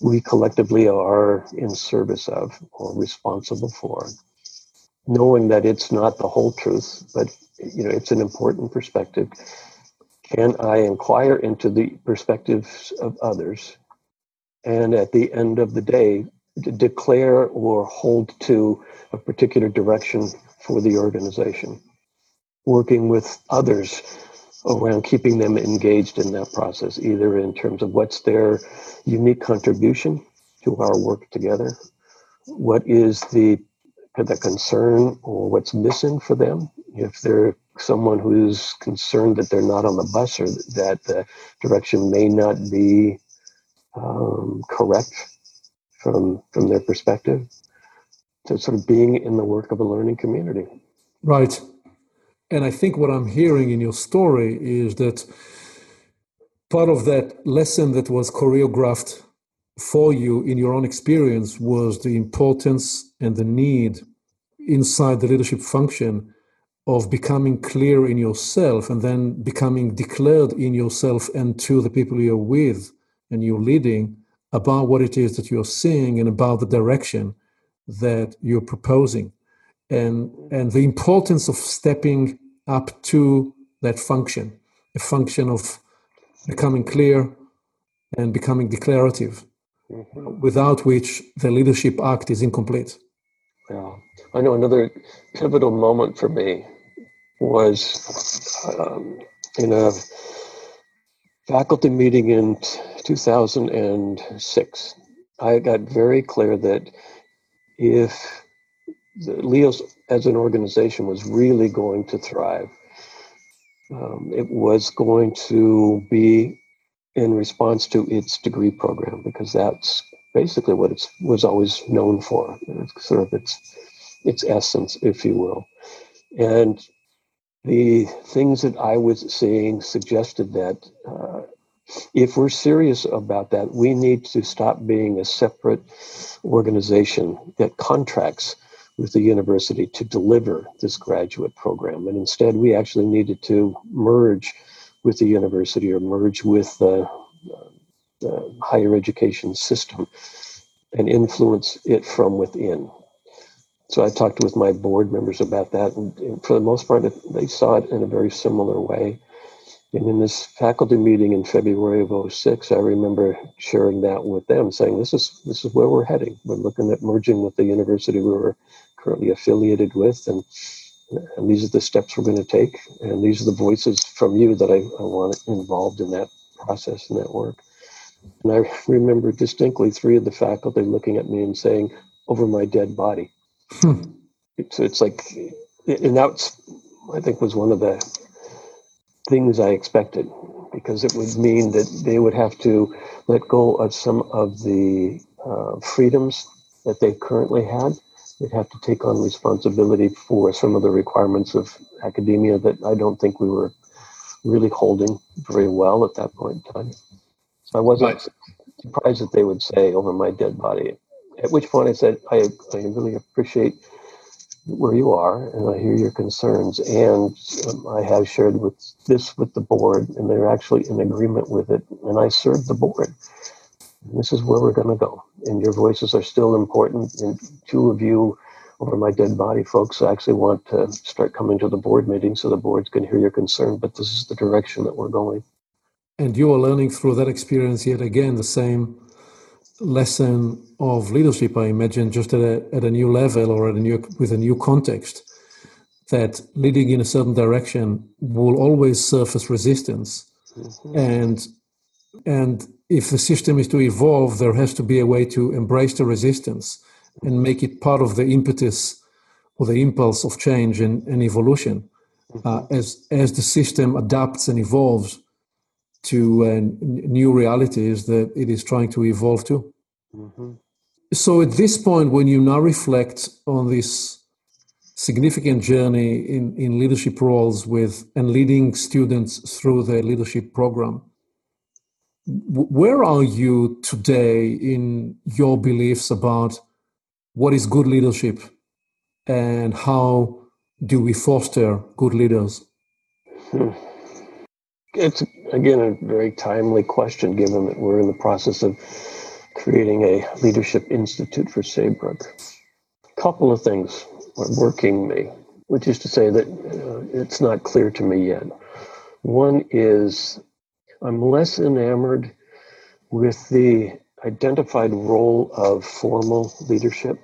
we collectively are in service of or responsible for, knowing that it's not the whole truth, but you know it's an important perspective. Can I inquire into the perspectives of others, and at the end of the day, declare or hold to a particular direction for the organization, working with others around keeping them engaged in that process, either in terms of what's their unique contribution to our work together, what is the the concern or what's missing for them. If they're someone who's concerned that they're not on the bus or that the direction may not be um, correct from from their perspective, to sort of being in the work of a learning community. Right. And I think what I'm hearing in your story is that part of that lesson that was choreographed for you in your own experience was the importance and the need inside the leadership function of becoming clear in yourself and then becoming declared in yourself and to the people you're with and you're leading about what it is that you're seeing and about the direction that you're proposing and and the importance of stepping up to that function a function of becoming clear and becoming declarative mm-hmm. without which the leadership act is incomplete. Yeah. I know another pivotal moment for me was um, in a faculty meeting in 2006 i got very clear that if LEOS as an organization was really going to thrive. Um, it was going to be in response to its degree program because that's basically what it was always known for. It's sort of its its essence, if you will. And the things that I was seeing suggested that uh, if we're serious about that, we need to stop being a separate organization that contracts with the university to deliver this graduate program. And instead, we actually needed to merge with the university or merge with the, the higher education system and influence it from within. So I talked with my board members about that, and for the most part, they saw it in a very similar way. And in this faculty meeting in February of 06, I remember sharing that with them, saying, "This is this is where we're heading. We're looking at merging with the university we were currently affiliated with, and and these are the steps we're going to take, and these are the voices from you that I, I want involved in that process and that work." And I remember distinctly three of the faculty looking at me and saying, "Over my dead body." Hmm. So it's like, and that's I think was one of the things I expected because it would mean that they would have to let go of some of the uh, freedoms that they currently had. They'd have to take on responsibility for some of the requirements of academia that I don't think we were really holding very well at that point in time. So I wasn't right. surprised that they would say over my dead body. at which point I said, I, I really appreciate where you are and I hear your concerns. And um, I have shared with this with the board, and they're actually in agreement with it. And I serve the board. This is where we're going to go. And your voices are still important. And two of you over my dead body folks actually want to start coming to the board meeting so the boards can hear your concern. But this is the direction that we're going. And you are learning through that experience yet again the same lesson of leadership, I imagine, just at a, at a new level or at a new, with a new context, that leading in a certain direction will always surface resistance. Mm-hmm. And, and if the system is to evolve, there has to be a way to embrace the resistance and make it part of the impetus or the impulse of change and, and evolution. Uh, as, as the system adapts and evolves, to uh, new realities that it is trying to evolve to. Mm-hmm. So, at this point, when you now reflect on this significant journey in, in leadership roles with and leading students through the leadership program, where are you today in your beliefs about what is good leadership and how do we foster good leaders? Hmm. It's again a very timely question given that we're in the process of creating a leadership institute for Saybrook. A couple of things are working me, which is to say that uh, it's not clear to me yet. One is I'm less enamored with the identified role of formal leadership,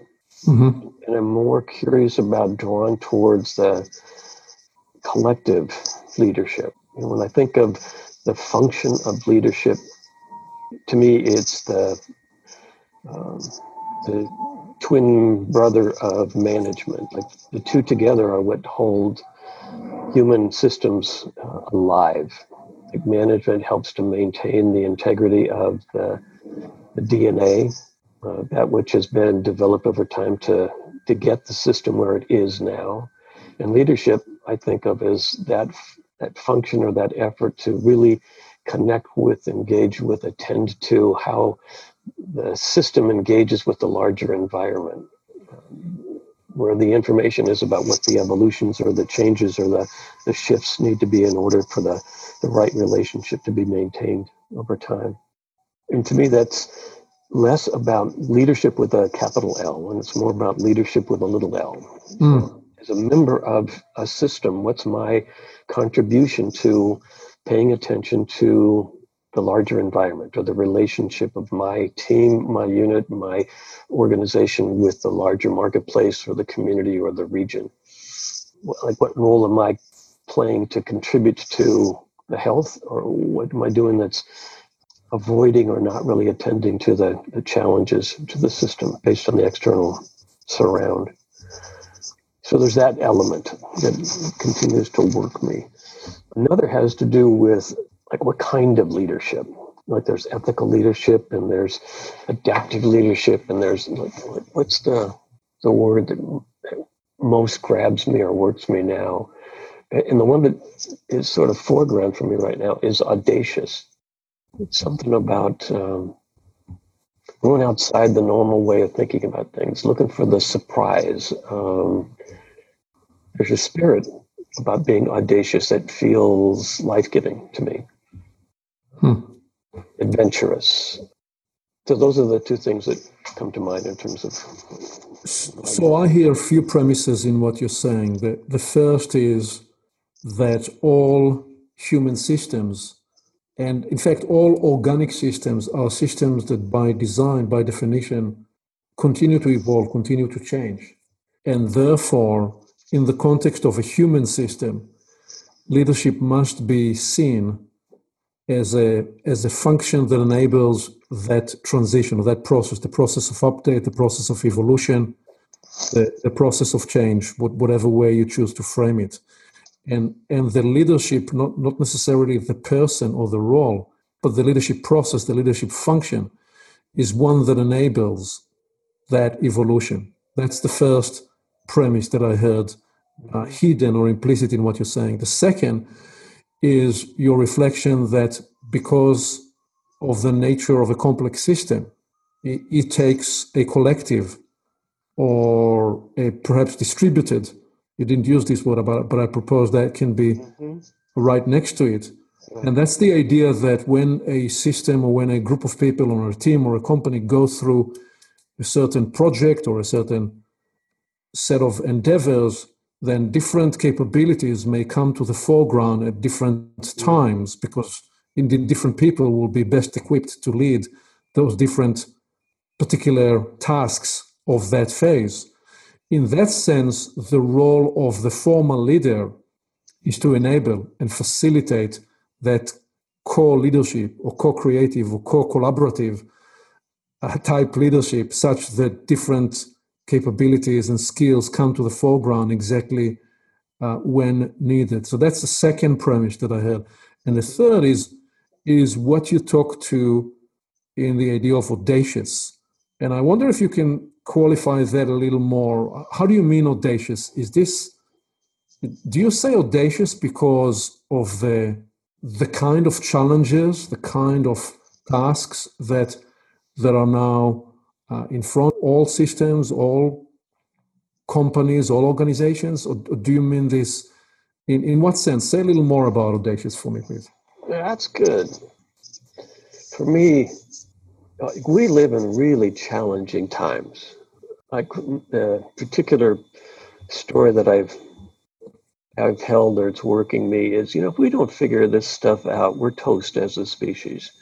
mm-hmm. and I'm more curious about drawing towards the collective leadership and when I think of the function of leadership, to me, it's the um, the twin brother of management. Like the two together are what hold human systems uh, alive. Like management helps to maintain the integrity of the, the DNA, uh, that which has been developed over time to to get the system where it is now. And leadership, I think of as that that function or that effort to really connect with, engage with, attend to how the system engages with the larger environment, where the information is about what the evolutions or the changes or the, the shifts need to be in order for the, the right relationship to be maintained over time. And to me, that's less about leadership with a capital L, and it's more about leadership with a little l. Mm. as a member of a system, what's my contribution to paying attention to the larger environment or the relationship of my team, my unit, my organization with the larger marketplace or the community or the region. Like, what role am I playing to contribute to the health, or what am I doing that's avoiding or not really attending to the, the challenges to the system based on the external surround? So there's that element that continues to work me. Another has to do with like what kind of leadership. Like there's ethical leadership and there's adaptive leadership and there's like, what's the the word that most grabs me or works me now. And the one that is sort of foreground for me right now is audacious. It's something about um, going outside the normal way of thinking about things, looking for the surprise. Um, there's a spirit about being audacious that feels life giving to me, hmm. adventurous. So, those are the two things that come to mind in terms of. So, I hear a few premises in what you're saying. The, the first is that all human systems, and in fact, all organic systems, are systems that by design, by definition, continue to evolve, continue to change. And therefore, in the context of a human system, leadership must be seen as a as a function that enables that transition or that process, the process of update, the process of evolution, the, the process of change, whatever way you choose to frame it. And and the leadership, not, not necessarily the person or the role, but the leadership process, the leadership function, is one that enables that evolution. That's the first premise that I heard uh, hidden or implicit in what you're saying. The second is your reflection that because of the nature of a complex system, it, it takes a collective or a perhaps distributed. You didn't use this word, but, but I propose that can be mm-hmm. right next to it. And that's the idea that when a system or when a group of people or a team or a company go through a certain project or a certain set of endeavors, then different capabilities may come to the foreground at different times because indeed different people will be best equipped to lead those different particular tasks of that phase. In that sense, the role of the formal leader is to enable and facilitate that core leadership or core creative or core collaborative uh, type leadership such that different capabilities and skills come to the foreground exactly uh, when needed. So that's the second premise that I had. And the third is is what you talk to in the idea of audacious. And I wonder if you can qualify that a little more. How do you mean audacious? Is this do you say audacious because of the the kind of challenges, the kind of tasks that that are now uh, in front all systems, all companies, all organizations, or, or, do you mean this in, in what sense? Say a little more about audacious for me, please. That's good. For me, we live in really challenging times. Like the particular story that I've I've held or it's working me is, you know, if we don't figure this stuff out, we're toast as a species.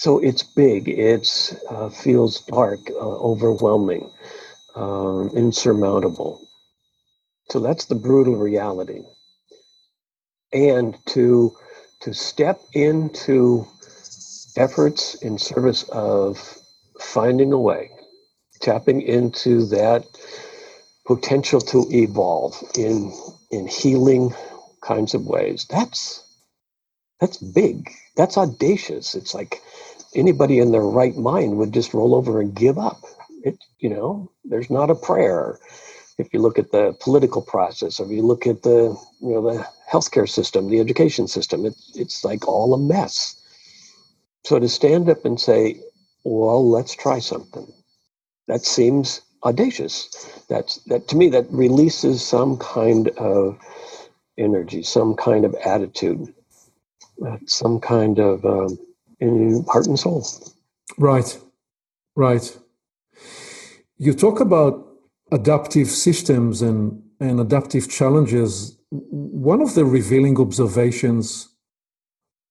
So it's big. It uh, feels dark, uh, overwhelming, um, insurmountable. So that's the brutal reality. And to to step into efforts in service of finding a way, tapping into that potential to evolve in in healing kinds of ways. That's that's big. That's audacious. It's like anybody in their right mind would just roll over and give up. It, you know, there's not a prayer. If you look at the political process, or if you look at the, you know, the healthcare system, the education system, it, it's like all a mess. So to stand up and say, well, let's try something, that seems audacious. That's that to me that releases some kind of energy, some kind of attitude, uh, some kind of um, heart and soul. Right, right. You talk about adaptive systems and and adaptive challenges. One of the revealing observations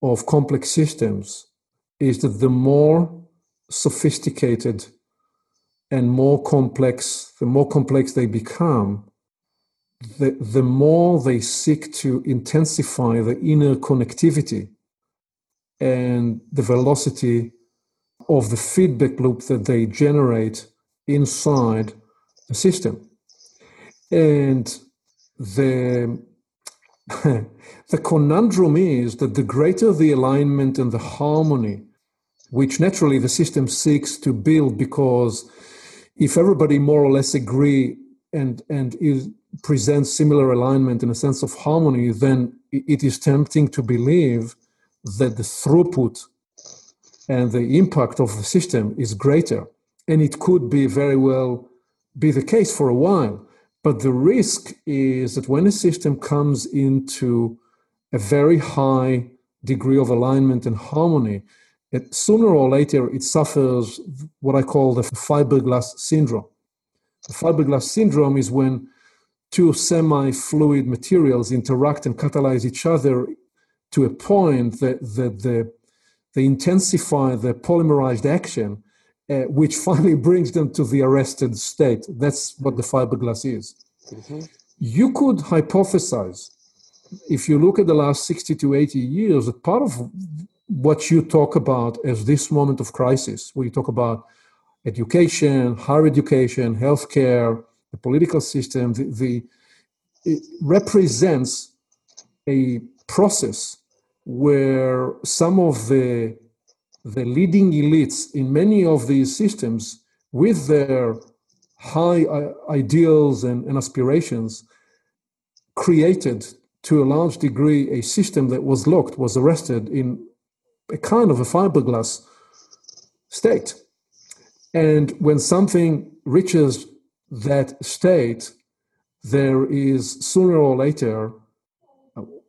of complex systems is that the more sophisticated and more complex, the more complex they become, the, the more they seek to intensify the inner connectivity and the velocity of the feedback loop that they generate inside the system. And the the conundrum is that the greater the alignment and the harmony, which naturally the system seeks to build because if everybody more or less agree and and is presents similar alignment in a sense of harmony, then it is tempting to believe that the throughput and the impact of the system is greater. And it could be very well be the case for a while. But the risk is that when a system comes into a very high degree of alignment and harmony, it, sooner or later it suffers what I call the fiberglass syndrome. The fiberglass syndrome is when two semi fluid materials interact and catalyze each other to a point that, that the, they intensify the polymerized action, uh, which finally brings them to the arrested state. That's what the fiberglass is. Mm-hmm. You could hypothesize, if you look at the last 60 to 80 years, that part of what you talk about as this moment of crisis, where you talk about education, higher education, healthcare, the political system, the, the it represents a process where some of the the leading elites in many of these systems, with their high uh, ideals and, and aspirations, created to a large degree a system that was locked, was arrested in a kind of a fiberglass state. And when something reaches that state, there is sooner or later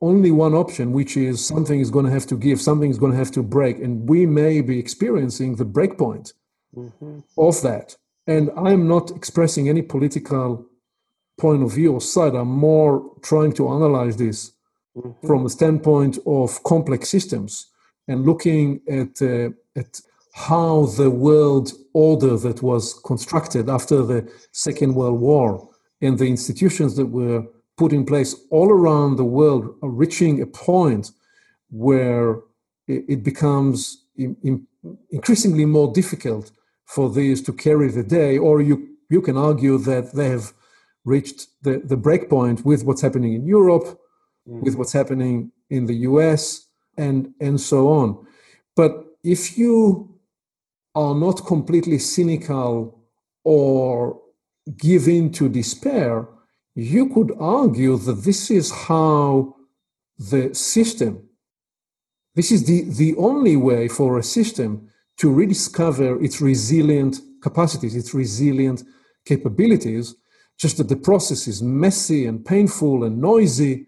only one option, which is something is going to have to give, something is going to have to break. And we may be experiencing the breakpoint mm-hmm. of that. And I'm not expressing any political point of view or side. I'm more trying to analyze this mm-hmm. from a standpoint of complex systems and looking at, uh, at how the world order that was constructed after the Second World War and the institutions that were put in place all around the world are reaching a point where it becomes increasingly more difficult for these to carry the day, or you, you can argue that they have reached the, the breakpoint with what's happening in Europe, mm. with what's happening in the US, and, and so on. But if you are not completely cynical or give in to despair, you could argue that this is how the system, this is the, the only way for a system to rediscover its resilient capacities, its resilient capabilities, just that the process is messy and painful and noisy,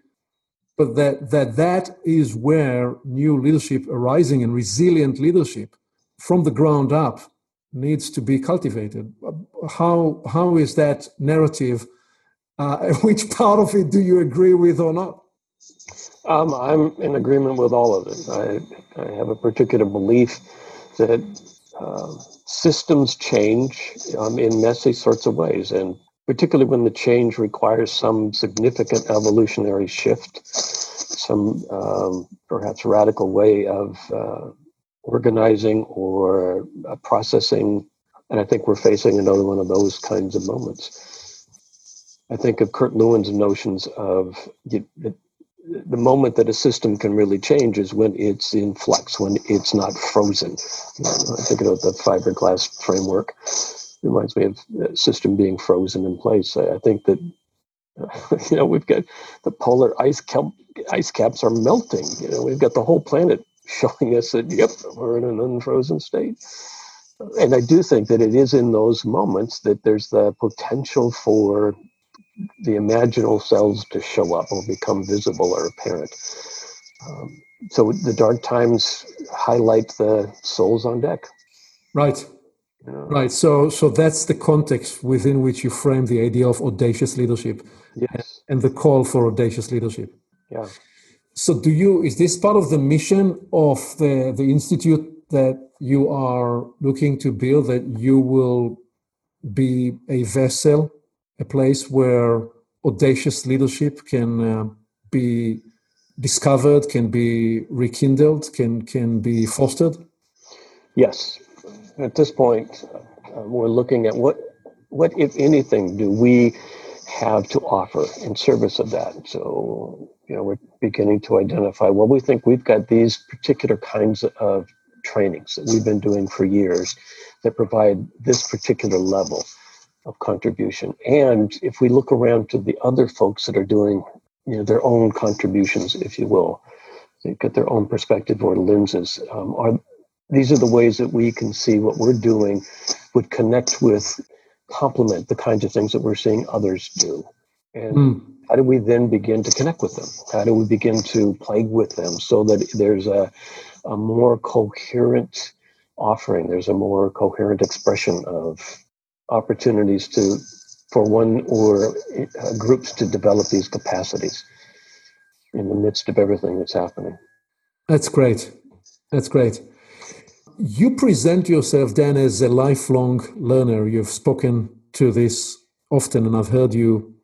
but that that, that is where new leadership arising and resilient leadership from the ground up needs to be cultivated. How, how is that narrative? Uh, which part of it do you agree with or not? Um, I'm in agreement with all of it. I, I have a particular belief that uh, systems change um, in messy sorts of ways, and particularly when the change requires some significant evolutionary shift, some um, perhaps radical way of uh, organizing or uh, processing. And I think we're facing another one of those kinds of moments. I think of Kurt Lewin's notions of it, the moment that a system can really change is when it's in flux, when it's not frozen. I think of the fiberglass framework. It reminds me of a system being frozen in place. I, I think that you know we've got the polar ice cap ice caps are melting. You know we've got the whole planet showing us that, yep, we're in an unfrozen state. And I do think that it is in those moments that there's the potential for the imaginal cells to show up or become visible or apparent. Um, so the dark times highlight the souls on deck. Right. Right. So, so that's the context within which you frame the idea of audacious leadership, yes. and the call for audacious leadership. Yeah. So, do you is this part of the mission of the the institute that you are looking to build? That you will be a vessel, a place where audacious leadership can uh, be discovered, can be rekindled, can can be fostered. Yes, at this point, uh, we're looking at what what if anything do we have to offer in service of that. So, you know, we're beginning to identify, well, we think we've got these particular kinds of trainings that we've been doing for years that provide this particular level of contribution. And if we look around to the other folks that are doing, you know, their own contributions, if you will, they've got their own perspective or lenses. Um, are these are the ways that we can see what we're doing would connect with complement the kinds of things that we're seeing others do. And mm. how do we then begin to connect with them? How do we begin to play with them so that there's a, a more coherent offering, there's a more coherent expression of opportunities to for one or uh, groups to develop these capacities in the midst of everything that's happening. That's great. That's great. You present yourself, Dan, as a lifelong learner. You've spoken to this often, and I've heard you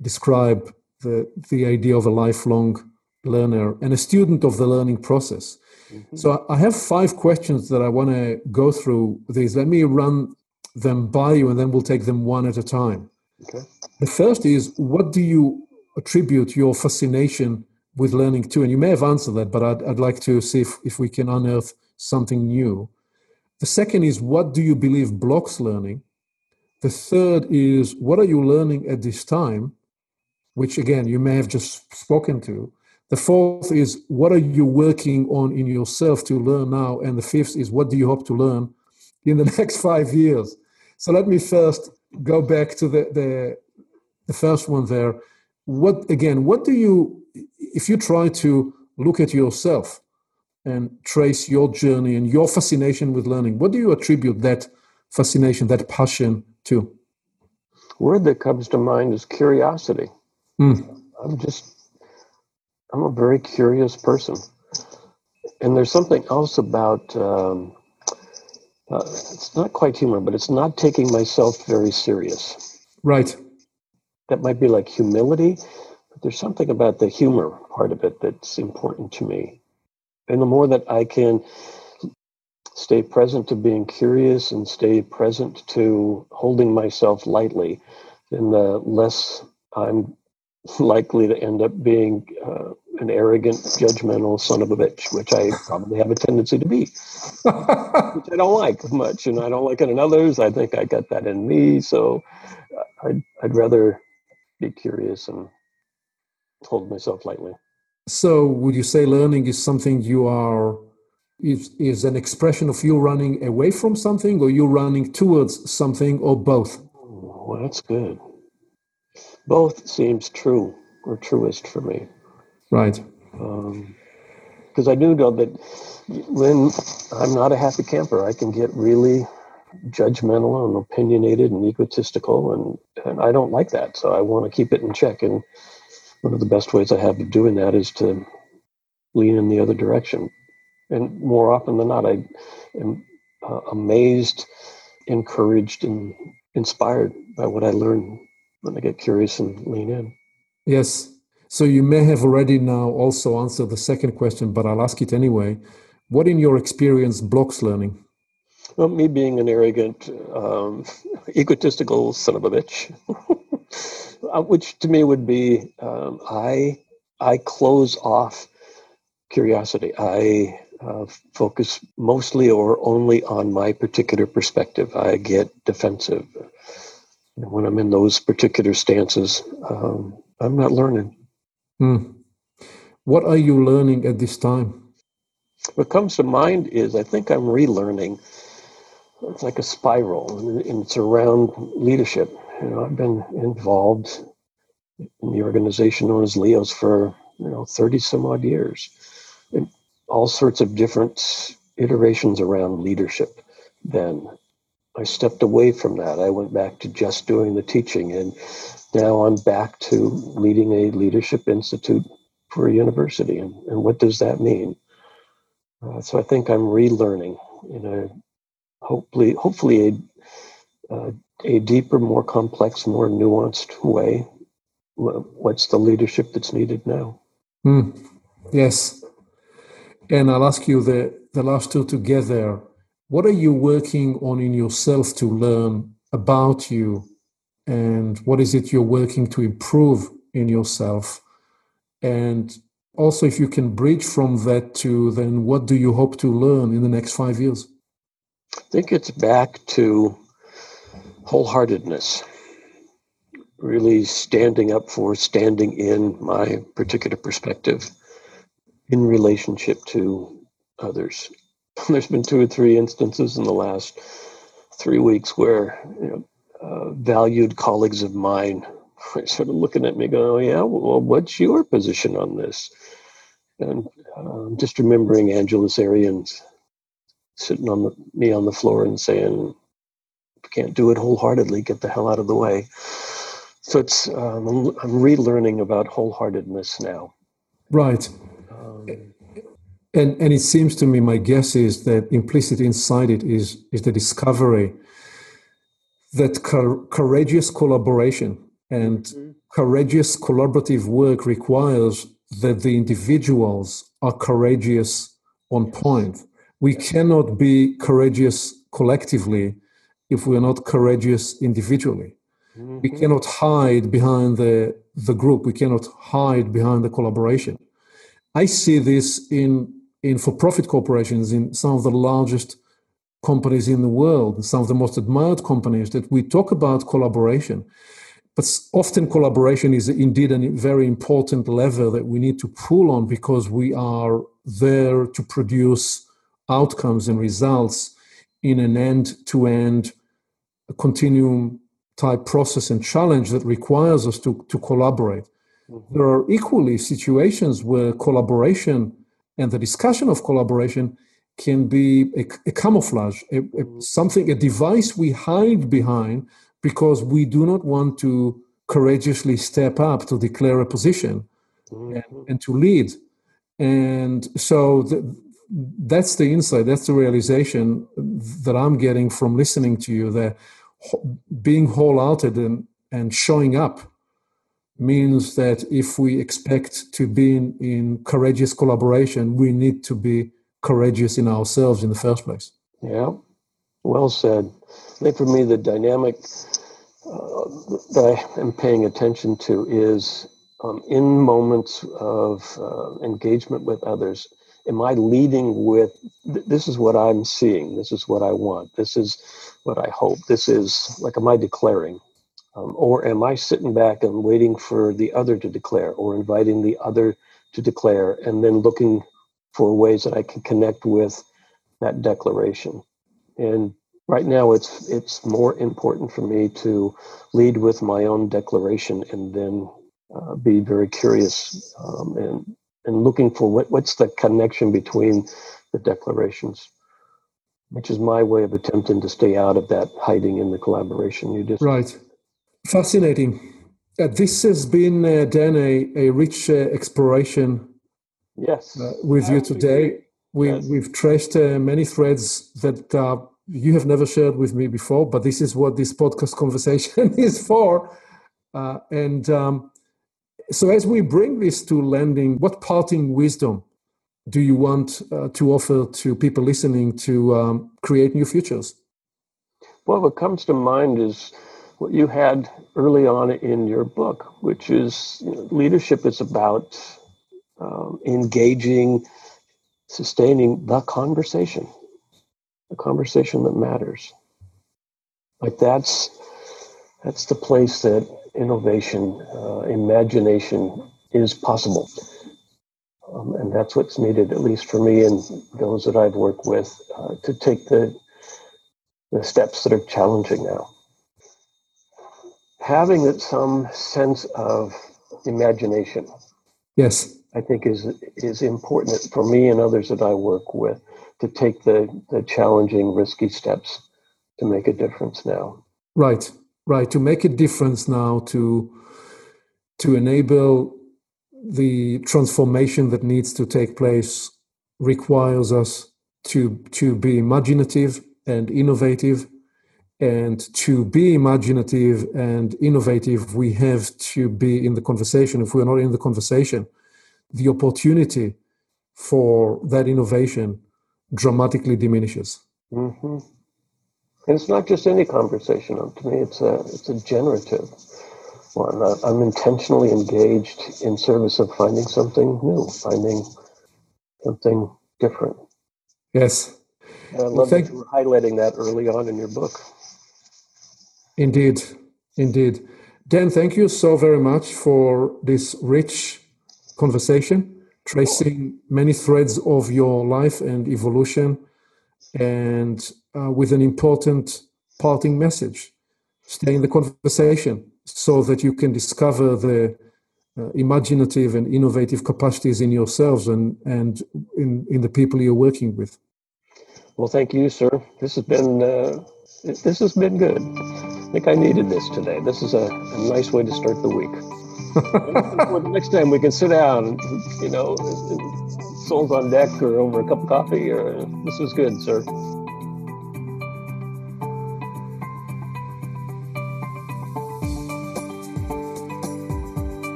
describe the, the idea of a lifelong learner and a student of the learning process. Mm-hmm. So I have five questions that I want to go through these. Let me run them by you, and then we'll take them one at a time. Okay. The first is what do you attribute your fascination with learning to? And you may have answered that, but I'd, I'd like to see if, if we can unearth something new. The second is what do you believe blocks learning? The third is what are you learning at this time, which again you may have just spoken to. The fourth is what are you working on in yourself to learn now? And the fifth is what do you hope to learn in the next five years. So let me first go back to the, the, the first one there. What again? What do you, if you try to look at yourself and trace your journey and your fascination with learning, what do you attribute that fascination, that passion to? Word that comes to mind is curiosity. Mm. I'm just, I'm a very curious person. And there's something else about, um, uh, it's not quite humor, but it's not taking myself very serious. Right. That might be like humility, but there's something about the humor part of it that's important to me. And the more that I can stay present to being curious and stay present to holding myself lightly, then the less I'm likely to end up being uh, an arrogant, judgmental son of a bitch, which I probably have a tendency to be, which I don't like much, and I don't like it in others. I think I got that in me, so uh, I'd I'd rather be curious and hold myself lightly. So, would you say learning is something you are is is an expression of you running away from something, or you running towards something, or both? Well, that's good. Both seems true or truest for me. Right. Because um, I do know that when I'm not a happy camper, I can get really judgmental and opinionated and egotistical, and, and I don't like that. So I want to keep it in check. And one of the best ways I have of doing that is to lean in the other direction. And more often than not, I am uh, amazed, encouraged, and inspired by what I learn when I get curious and lean in. Yes. So you may have already now also answered the second question, but I'll ask it anyway. What, in your experience, blocks learning? Well, me being an arrogant, um, egotistical son of a bitch, uh, which to me would be um, I I close off curiosity. I uh, focus mostly or only on my particular perspective. I get defensive. When I'm in those particular stances, um, I'm not learning. Hmm. What are you learning at this time? What comes to mind is I think I'm relearning. It's like a spiral, and it's around leadership. You know, I've been involved in the organization known as LEOS for you know 30 some odd years, and all sorts of different iterations around leadership. Then I stepped away from that. I went back to just doing the teaching, and now I'm back to leading a leadership institute for a university. And, and what does that mean? Uh, so I think I'm relearning in a hopefully hopefully a uh, a deeper, more complex, more nuanced way. What's the leadership that's needed now? Mm. Yes, and I'll ask you the the last two together what are you working on in yourself to learn about you? And what is it you're working to improve in yourself? And also, if you can bridge from that to then what do you hope to learn in the next five years? I think it's back to wholeheartedness, really standing up for, standing in my particular perspective in relationship to others there's been two or three instances in the last three weeks where you know, uh, valued colleagues of mine are sort of looking at me going, oh, yeah, well, what's your position on this? And uh, just remembering Angeles Arrien's sitting on the, me on the floor and saying, can't do it wholeheartedly, get the hell out of the way. So it's um, I'm relearning about wholeheartedness now. Right. And, and it seems to me, my guess is that implicit inside it is, is the discovery that courageous collaboration and mm-hmm. courageous collaborative work requires that the individuals are courageous on point. We cannot be courageous collectively if we're not courageous individually. Mm-hmm. We cannot hide behind the, the group, we cannot hide behind the collaboration. I see this in in for-profit corporations in some of the largest companies in the world, some of the most admired companies, that we talk about collaboration. But often collaboration is indeed a very important lever that we need to pull on because we are there to produce outcomes and results in an end to end continuum type process and challenge that requires us to, to collaborate. Mm-hmm. There are equally situations where collaboration and the discussion of collaboration can be a, a camouflage, a, a, mm-hmm. something, a device we hide behind because we do not want to courageously step up to declare a position mm-hmm. and, and, to lead. And so the, that's the insight, that's the realization that I'm getting from listening to you that being wholehearted and, and showing up means that if we expect to be in, in courageous collaboration, we need to be courageous in ourselves in the first place. Yeah, well said. I think for me, the dynamic uh, that I am paying attention to is um, in moments of uh, engagement with others, am I leading with this is what I'm seeing, this is what I want, this is what I hope, this is like, am I declaring? Um, or am I sitting back and waiting for the other to declare or inviting the other to declare and then looking for ways that I can connect with that declaration? And right now it's it's more important for me to lead with my own declaration and then uh, be very curious um, and and looking for what, what's the connection between the declarations which is my way of attempting to stay out of that hiding in the collaboration you just right fascinating. Uh, this has been uh, dan a, a rich uh, exploration yes. uh, with you today. We, yes. we've traced uh, many threads that uh, you have never shared with me before but this is what this podcast conversation is for. And um, so, as we bring this to landing, what parting wisdom do you want uh, to offer to people listening to um, create new futures? Well, what comes to mind is what you had early on in your book, which is you know, leadership is about um, engaging, sustaining the conversation, the conversation that matters. Like that's that's the place that innovation, uh, imagination is possible. Um, and that's what's needed, at least for me and those that I've worked with, uh, to take the, the steps that are challenging now. Having some sense of imagination. Yes. I think is is important for me and others that I work with to take the, the challenging, risky steps to make a difference now. Right right to make a difference now to to enable the transformation that needs to take place requires us to to be imaginative and innovative and to be imaginative and innovative we have to be in the conversation if we're not in the conversation the opportunity for that innovation dramatically diminishes mm-hmm. And it's not just any conversation. To me, it's a it's a generative one. I'm intentionally engaged in service of finding something new, finding something different. Yes. And I love that you were highlighting that early on in your book. Indeed, indeed. Dan, thank you so very much for this rich conversation, tracing many threads of your life and evolution and uh, with an important parting message. Stay in the conversation so that you can discover the uh, imaginative and innovative capacities in yourselves and, and in, in the people you're working with. Well, thank you, sir. This has been uh, this has been good. I think I needed this today. This is a, a nice way to start the week. next time we can sit down, you know, souls on deck or over a cup of coffee. Or this was good, sir.